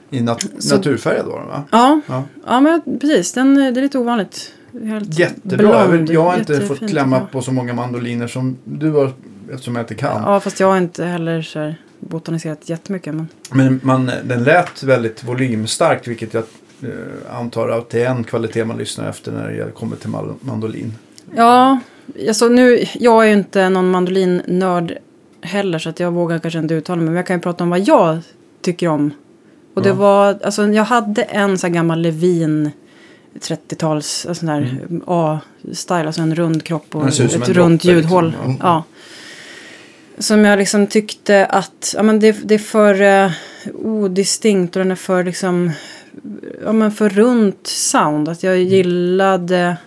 I nat- Så- naturfärgad var den va? Ja, Ja. ja men precis. Den, det är lite ovanligt. Helt Jättebra. Jag, blond. vill, jag har inte Jättefint, fått klämma på så många mandoliner som du har eftersom jag inte kan. Ja, fast jag har inte heller så här botaniserat jättemycket. Men... Men man, den lät väldigt volymstarkt vilket jag eh, antar att det är en kvalitet man lyssnar efter när det kommer till mandolin. Ja, alltså nu, jag är ju inte någon mandolinnörd heller så att jag vågar kanske inte uttala mig. Men jag kan ju prata om vad jag tycker om. Och det Ja. var, alltså jag hade en sån här gammal Levin 30-tals, alltså sån där A-style, alltså en rund kropp och ett runt liksom. Ja. Ja. Som jag liksom tyckte att, ja men det, det är för uh, odistinkt och den är för liksom, ja men för runt sound. Att jag gillade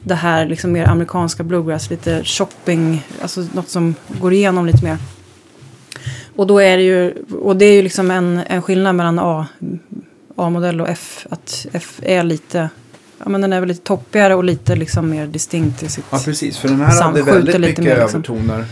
det här liksom mer amerikanska bluegrass, lite shopping, alltså något som går igenom lite mer. Och då är det ju, och det är ju liksom en, en skillnad mellan A, A-modell och F. Att F är lite, ja men den är väl lite toppigare och lite liksom mer distinkt i sitt... Ja, precis. För den här hade väldigt mycket mer, liksom. övertoner.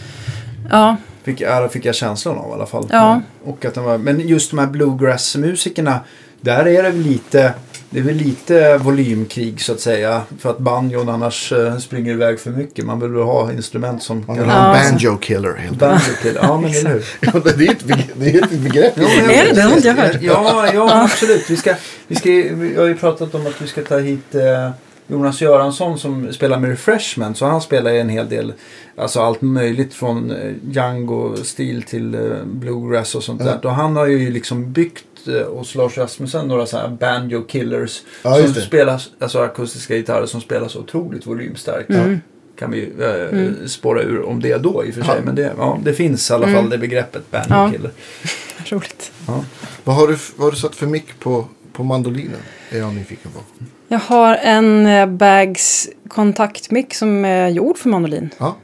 Ja, Fick, ja, fick jag känslan av i alla fall. Ja. Och att den var, men just de här bluegrass-musikerna, där är det väl lite, det är väl lite volymkrig så att säga. För att banjon annars eh, springer iväg för mycket. Man vill väl ha instrument som Man vill ha en banjo killer helt. Banjo till. Ja, men eller hur? [laughs] Ja, det är ett begrepp. Det är ett begrepp. Ja, men- Är det det? Det har inte jag hört. Ja, ja absolut. Vi, ska, vi, ska, vi har ju pratat om att vi ska ta hit eh, Jonas Göransson som spelar med Refreshment. Så han spelar ju en hel del, alltså allt möjligt från eh, Django-stil till eh, bluegrass och sånt Ja. där. Och han har ju liksom byggt eh, hos Lars Rasmussen några så här banjo killers. Ja, som spelas, alltså akustiska gitarrer som spelas otroligt volymstarkt. Mm. Kan vi eh, spåra ur om det då i och för sig. Men det, ja, det finns i alla fall Mm. det begreppet banjo Ja. killer. [laughs] roligt. Ja. Vad har du, vad har du satt för mick på, på mandolinen? Är jag nyfiken på. Jag har en eh, Bags kontaktmick som är gjord för mandolin. Ja.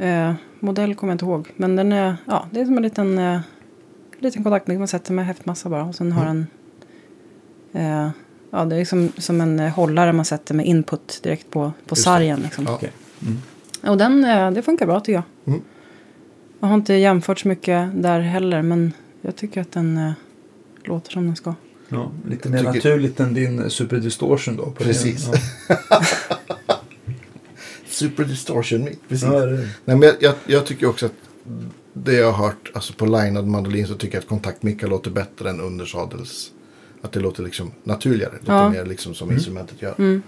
Eh, modell kommer jag inte ihåg. Men den är, ja, det är som en liten, eh, liten kontaktmick man sätter med häftmassa bara. Och sen har den, eh, ja det är som, som en eh, hållare man sätter med input direkt på, på Just sargen. Liksom. Ja. Okej. Mm. Och den, eh, det funkar bra tycker jag. Mm. Jag har inte jämfört så mycket där heller. Men jag tycker att den eh, låter som den ska. Ja, lite mer Tycker- naturligt än din Super Distortion då. På [laughs] Precis. Ja. Super distortion. Precis. Ja. Nej, men jag, jag, jag tycker också att det jag har hört, alltså på linad mandolin så tycker jag att kontaktmickar låter bättre än undersadels. Att det låter liksom naturligare. Låter Ja. mer liksom som instrumentet gör. Mm.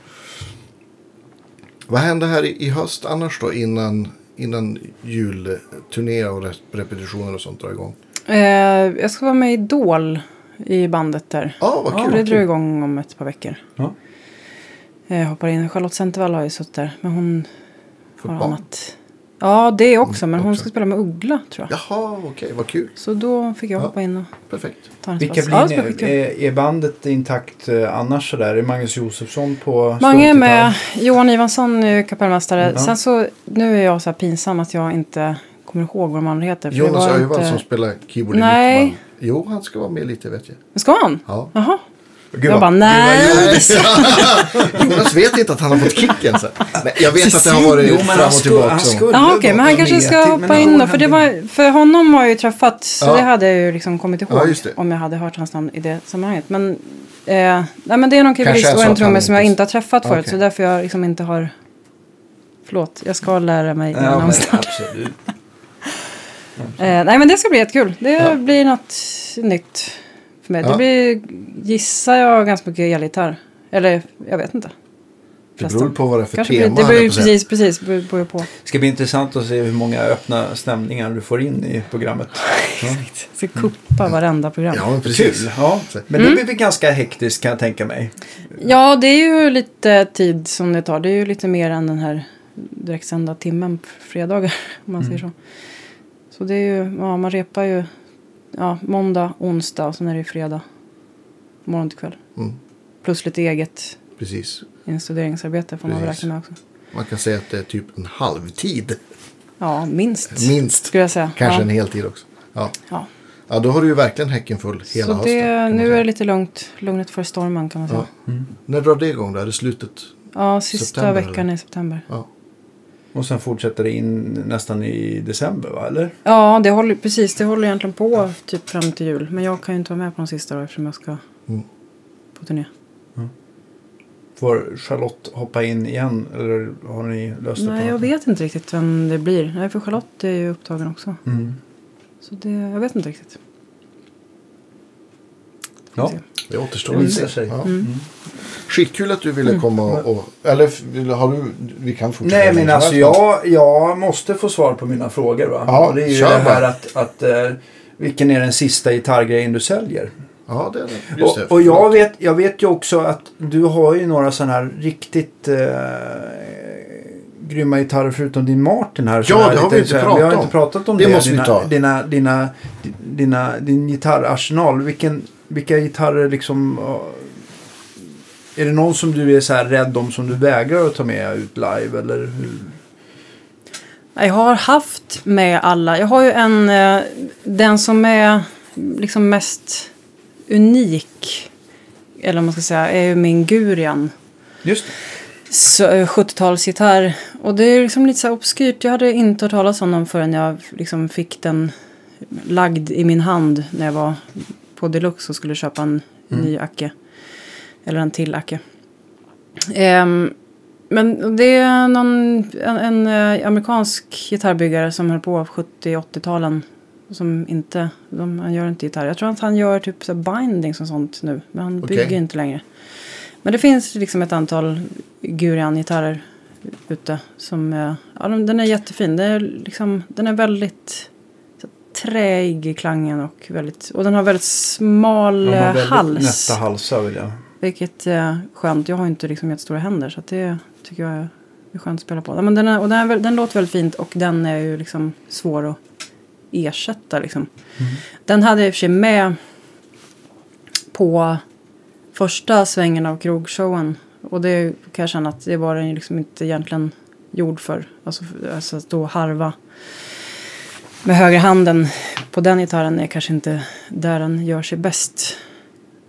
Vad händer här i, i höst annars då innan, innan julturné och re- repetitioner och sånt drar igång? Eh, jag ska vara med i Idol i bandet där. Ja, vad Ja, kul. det drar igång om ett par veckor. Ja. Jag hoppar in. Charlotte Centervall har ju suttit där. Men hon har annat. Ja, det också. Men hon ska spela med Uggla tror jag. Jaha, okej, vad kul. Så då fick jag Ja. hoppa in och Perfekt. ta hennes Vilka plats. blir Ja. Är, är bandet intakt eh, annars sådär? Är Magnus Josefsson på Mange är med. Johan Ivansson är kapellmästare. Ja. Sen så, nu är jag så här pinsam att jag inte kommer ihåg vad de andra heter. Jonas Öjvall inte- som spelar keyboard i Nej. Jo, han ska vara med lite vet jag. Ska han? Ja. Jaha. Gud, jag bara, nej. [laughs] Jonas vet inte att han har fått kicken. Så. Nej, jag vet att det har varit Jo, men fram han och tillbaka. han Ja, vara men han kanske ska till- hoppa men in då. För, det var, för honom har jag ju träffat. Så Ja. det hade jag ju liksom kommit ihåg. Ja. Om jag hade hört hans namn i det sammanhanget. Men, eh, nej, men det är någon keyboardist och en trummis som jag inte- har träffat förut. Okej. Så därför jag liksom inte har... Förlåt, jag ska lära mig Ja, men startar. absolut. Eh, nej men det ska bli jättekul. Det Ja. blir något nytt för mig. Ja. Det blir, gissar jag, ganska mycket elgitarr. Eller jag vet inte. Det beror på vad det är för Kanske tema. blir, det beror ju precis, precis, beror beror på. Det ska bli intressant att se hur många öppna stämningar du får in i programmet. [laughs] Jag ska kuppa varenda program. Ja, men precis. Kul. Ja. Men det blir väl ganska hektiskt kan jag tänka mig. Ja, det är ju lite tid som det tar. Det är ju lite mer än den här direktsända timmen på fredagar. Om man säger så. Så det är ju, ja man repar ju ja, måndag, onsdag och sen är det ju fredag. Morgon till kväll. Mm, Plus lite eget precis. instuderingsarbete får man Precis. räkna med också. Man kan säga att det är typ en halvtid. Ja, minst. Minst. Skulle jag säga. Kanske ja. en heltid också. Ja. Ja. ja, då har du ju verkligen häcken full hela Så hösten. det, man nu är det lite lugnt. Lugnet för stormen kan man säga. Ja. När drar det igång då? Är det slutet? Ja, sista September, veckan eller? i september. Ja. Och sen fortsätter det in nästan i december va? Eller? Ja, det håller, precis. Det håller egentligen på typ fram till jul. Men jag kan ju inte vara med på de sista då eftersom jag ska Mm. på turné. Får Charlotte hoppa in igen? Eller har ni löst det Nej, jag vet inte riktigt vem det blir. Nej, för Charlotte är ju upptagen också. Mm. Så det, jag vet inte riktigt. Ja. se. Det återstår att se. Ja. Mm. Skitkul att du ville komma och... och eller har du... Vi kan fortsätta. Nej men alltså jag, jag måste få svar på mina frågor va? Ja, och det är ju det här att, att eh, vilken är den sista gitarrgrejen du säljer? Ja, det är det. Just det. Och, och jag, vet, jag vet ju också att du har ju några sådana här riktigt eh, grymma gitarrer förutom din Martin här. Ja, det har lite vi inte här- Vi har inte pratat om Det det. måste vi dina, ta. Dina, dina, dina, din gitarrarsenal. Vilken, vilka gitarrer liksom... är det någon som du är så här rädd om som du vägrar att ta med ut live? Eller hur? Jag har haft med alla. Jag har ju en, eh, den som är liksom mest unik, eller man ska säga, är ju min Gurian. Just det. Så, eh, 70-talsgitarr. Och det är liksom lite så obskyrt. Jag hade inte hört talas om den förrän jag liksom fick den lagd i min hand när jag var på Deluxe och skulle köpa en ny Acke. Eller en till Acke. Ehm, men det är någon, en, en eh, amerikansk gitarrbyggare som höll på 70-80-talen. Som inte, de, han gör inte gitarr. Jag tror att han gör typ så bindings och sånt nu. Men han Okej. bygger inte längre. Men det finns liksom ett antal Gurian-gitarrer ute. Som, eh, ja, de- den är jättefin. Det är liksom, den är väldigt träig i klangen. Och, väldigt, och den har väldigt smal De har eh, väldigt hals. nätta halsar vill jag. Vilket är skönt. Jag har inte liksom jättestora händer. Så det tycker jag är skönt att spela på. Ja, men den, är, och den, är, den låter väldigt fint. Och den är ju liksom svår att ersätta. Liksom. Den hade jag i och för sig med på första svängen av krogshowen. Och det kan jag känna att det var den liksom inte egentligen gjord för. Alltså, alltså att stå och harva med högerhanden på den gitarren är kanske inte där den gör sig bäst.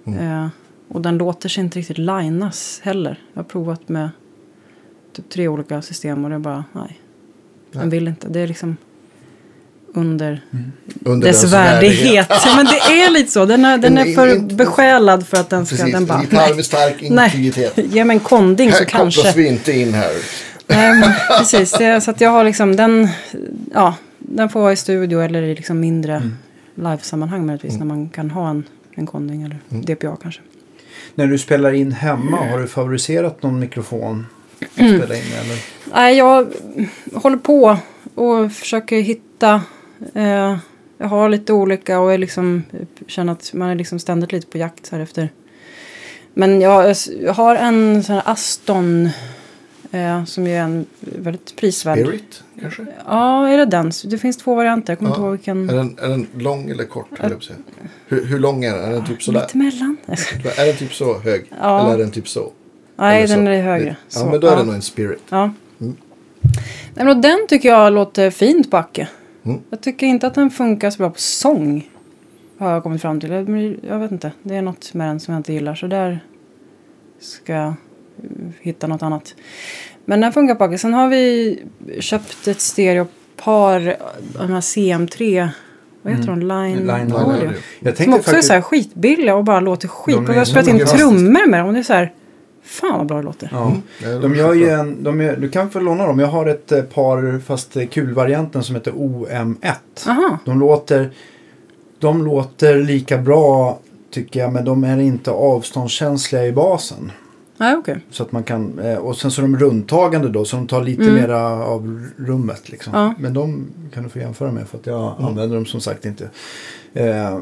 Eh, och den låter sig inte riktigt linas heller. Jag har provat med typ tre olika system och det är bara nej. Den vill inte. Det är liksom under Under dess värdighet. [laughs] Men det är lite så. Den är, den är för besjälad för att den ska... Precis, den bara, gitarr med stark [laughs] integritet. nej, [laughs] ge mig en konding så Här kopplas kanske. vi inte in här. Nej, precis. Det, så att jag har liksom den... Ja, den får vara i studio eller i liksom mindre Mm. livesammanhang möjligtvis. När man kan ha en, en konding eller Mm. DPA kanske. När du spelar in hemma, har du favoriserat någon mikrofon? att Mm. Spela in eller? Nej, jag håller på och försöker hitta. Eh, jag har lite olika och jag liksom känner att man är liksom ständigt lite på jakt här efter. Men jag, jag har en sån här Aston eh, som är en väldigt prisvärd. Spirit kanske? Ja, är det den? Det finns två varianter. Jag kommer inte ihåg Är vilken. den, är den lång eller kort? säga? Hur, hur lång är den? Är den typ sådär? Lite mellan. [laughs] Är den typ så hög? Ja. Eller är den typ så? Nej, Eller den så? är högre. Ja, Så, men då är ja. det nog en Spirit. Ja. Mm. Nej, men den tycker jag låter fint på Acke. Mm. Jag tycker inte att den funkar så bra på sång. Har jag kommit fram till. Jag, vet inte. Det är något med den som jag inte gillar. Så där ska hitta något annat. Men den funkar på. Sen har vi köpt ett stereopar. De här CM3. Vad heter de? Line, Line Audio. Audio. Jag Som också är faktiskt... så här skitbilliga och bara låter skit. De Och är vi har spelat in trummor med dem. Och det är så här. Fan vad bra det låter. Ja. Det De gör ju en, de är, du kan få låna dem. Jag har ett eh, par, fast eh, kulvarianten som heter OM1. Aha. De låter, de låter lika bra tycker jag, men de är inte avståndskänsliga i basen. Nej, okej. Så att man kan, eh, och sen så är de rundtagande då, så de tar lite Mm. mera av rummet. Liksom. Ja. Men de kan du få jämföra med för att jag använder dem som sagt inte. Eh,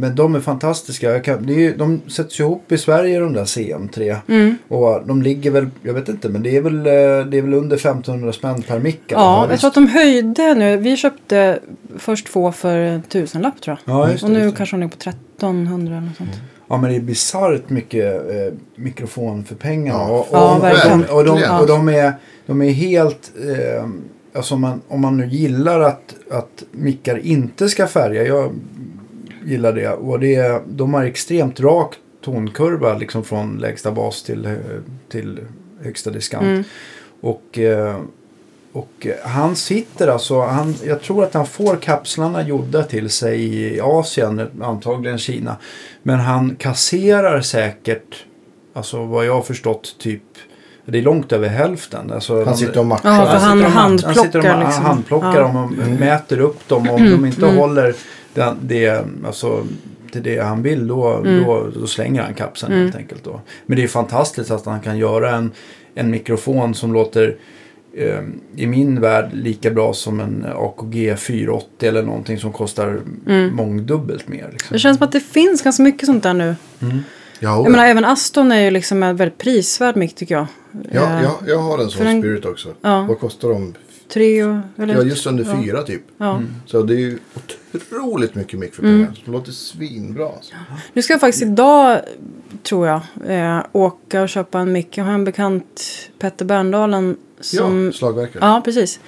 men de är fantastiska. Kan, det är, de sätts ju ihop i Sverige de där CM3. Mm. Och de ligger väl, jag vet inte, men det är väl, eh, det är väl under 1500 spänn per mick. Ja, jag tror att de höjde nu. Vi köpte först två för en tusenlapp tror jag. Ja, det, och nu kanske de ligger på 1300 eller något sånt. Ja men det är bisarrt mycket eh, mikrofon för pengarna. Ja, och, och, Ja, och, verkligen. de, och, de, och de, är, de är helt... Eh, alltså om man, om man nu gillar att, att mickar inte ska färga. Jag gillar det. Och det är, de har extremt rak tonkurva liksom från lägsta bas till, eh, till högsta diskant. Mm. Och, eh, och eh, han sitter alltså, han, jag tror att han får kapslarna gjorda till sig i Asien, antagligen Kina. Men han kasserar säkert, alltså vad jag har förstått, typ, det är långt över hälften. Alltså, Han sitter och matchar. Ja, för han sitter och- handplockar han sitter och, liksom. Han handplockar Ja. dem och mäter upp dem. Och om de inte Mm. håller den, det, alltså, till det han vill då, Mm. då, då slänger han kapseln Mm. helt enkelt. Då. Men det är fantastiskt att han kan göra en, en mikrofon som låter i min värld lika bra som en AKG 480 eller någonting som kostar Mm. mångdubbelt mer. Liksom. Det känns som att det finns ganska mycket sånt där nu. Mm. Ja, Jag menar, även Aston är ju liksom en väldigt prisvärd mick tycker jag. ja, Eh, ja, jag har en för sån en- Spirit också. Ja. Vad kostar de? Tre och... Eller, Ja, just under ja. fyra typ. Ja. Mm. Så det är ju otroligt mycket mick för pengar. Som låter svinbra. Alltså. Nu ska jag faktiskt idag, tror jag, eh, åka och köpa en mick. Jag har en bekant, Petter Berndalen, som... Ja, slagverkare. Ja, precis.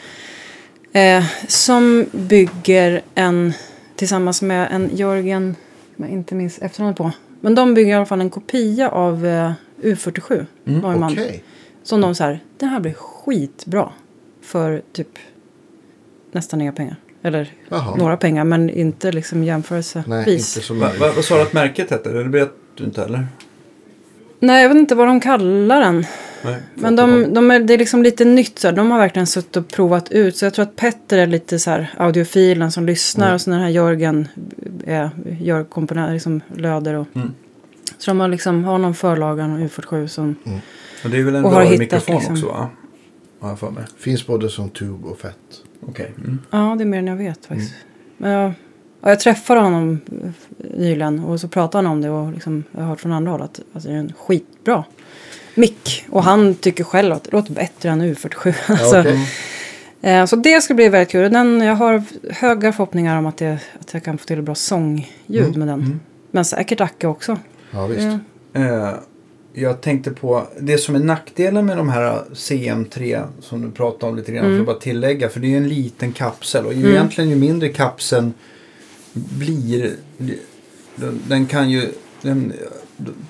Eh, som bygger en, tillsammans med en Jörgen, som jag inte minns efternamnet på. Men de bygger i alla fall en kopia av eh, U47. Neumann. Okej. Som de så här, den här blir skitbra. För typ nästan inga pengar. Eller Jaha. några pengar, men inte liksom jämförelsepris. Nej, inte så Va, mycket. va, vad sa du att märket hette? Det vet du inte heller? Nej, jag vet inte vad de kallar den. Nej. Men de, de är, det är liksom lite nytt. Så här. De har verkligen suttit och provat ut. Så jag tror att Petter är lite så här audiofilen som lyssnar. Mm. Och så den här Jörgen är, gör komponenter, liksom löder och... Mm. Så de har liksom, har någon förlagan och U47 som... Och det är väl en hittat mikrofon liksom- också va? Har jag för mig. Finns både som tub och fett. Okej. Mm. Ja, det är mer än jag vet faktiskt. Mm. Men jag, ja, jag träffade honom nyligen och så pratade han om det och liksom, jag har hört från andra håll att alltså, det är en skitbra mick. Och han tycker själv att det låter bättre än U47. [laughs] alltså, Ja, okej. eh, så det ska bli väldigt kul. Den, jag har höga förhoppningar om att, det, att jag kan få till bra sångljud Mm. med den. Men säkert Acke också. Ja, visst. Ja. Eh, jag tänkte på det som är nackdelen med de här CM3 som du pratade om lite grann. Mm. För att bara tillägga. För det är ju en liten kapsel. Och ju egentligen ju mindre kapseln blir. Den, kan ju. Den,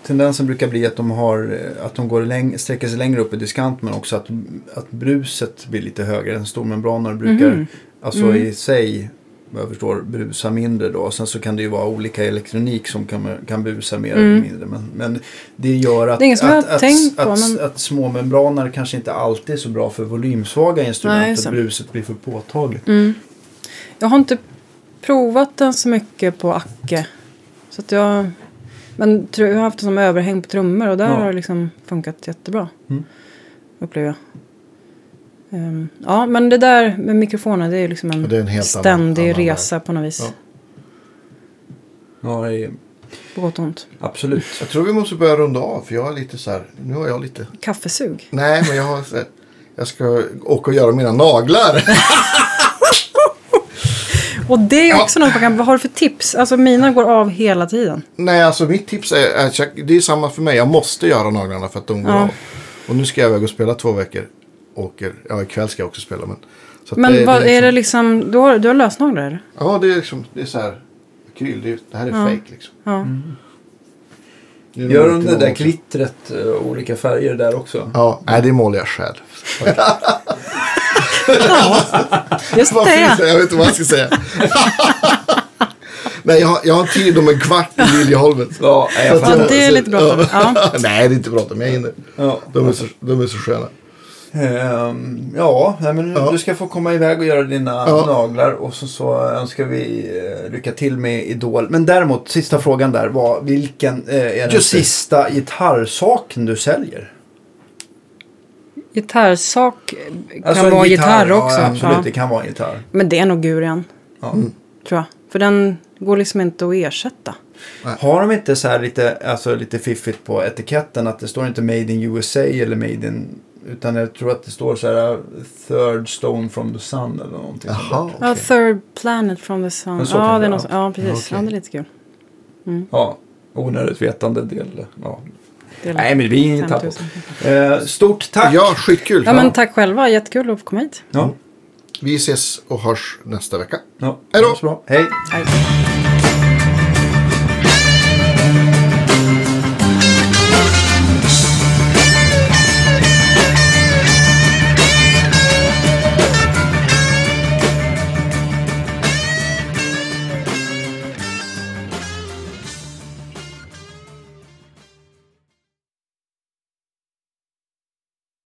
tendensen brukar bli att de, har, att de går läng, sträcker sig längre upp i diskant. Men också att, att bruset blir lite högre. En stormembranare brukar Mhm. alltså Mm. i sig vad jag förstår brusa mindre då. Sen så kan det ju vara olika elektronik som kan, kan busa mer Mm. eller mindre. Men, men det gör att, Det att, att, att, på, att, men- små membraner kanske inte alltid är så bra för volymsvaga instrument. Nej, att bruset blir för påtagligt. Mm. Jag har inte provat den så mycket på Acke. Så att jag... Men jag har haft det som överhäng på trummor och där Ja. har det liksom funkat jättebra. Mm. Upplever jag. Ehm, ja, men det där med mikrofonen det är liksom en, Ja, är en helt annan- ständig annan resa på något vis. Ja. Ja, På gott och ont. absolut. Jag tror vi måste börja runda av. För jag är lite så här. Nu har jag lite. Kaffesug. Nej, men jag har här, Jag ska åka och göra mina naglar. [laughs] Och det är också något man kan... Vad har du för tips? Alltså mina går av hela tiden. Nej, alltså mitt tips är, är det är samma för mig. Jag måste göra naglarna för att de går Ja. av. Och nu ska jag iväg och spela två veckor. Åker, ja ikväll ska jag också spela. Men, Men vad, är liksom- det liksom... Du har, du har lösnaglar? Ja, det är liksom, det är så här. Akryl, det, är- det här är Ja. fake liksom. Ja. Det är Gör de det där glittret uh, olika färger där också? Ja, nej det målar jag själv. [laughs] Just det! det? Jag vet inte vad jag ska säga. nej, jag har, jag har tid om en kvart i Liljeholmen. Ja, Ja, det är lite bråttom. Ja. [laughs] nej, det är inte bråttom. Jag hinner. Ja. De är så, de är så sköna. Ehm, ja, nej, men Ja. du ska få komma iväg och göra dina Ja. naglar och så, så önskar vi eh, lycka till med Idol. Men däremot, sista frågan där var vilken eh, är den Just det. sista gitarrsaken du säljer? Gitarrsak kan Alltså en vara gitarr, också. Ja, absolut, Ja. det kan vara en gitarr. Men det är nog Gurian, Ja. tror jag. För den går liksom inte att ersätta. Har de inte så här lite, alltså lite fiffigt på etiketten att det står inte Made in USA eller Made in utan jag tror att det står så här Third Stone from the Sun eller någonting Jaha, där. Ja. Third Planet from the Sun. Ja, det är något, ja, precis. Okej. Ja, det är lite kul. Ja, onödigt vetande del. Ja. Är Nej, men vi 5000. Eh, stort tack! Ja, skitkul. Ja, men tack själva. Jättekul att få komma hit. Ja. Vi ses och hörs nästa vecka. Ja. Hej då. Hej! Hej.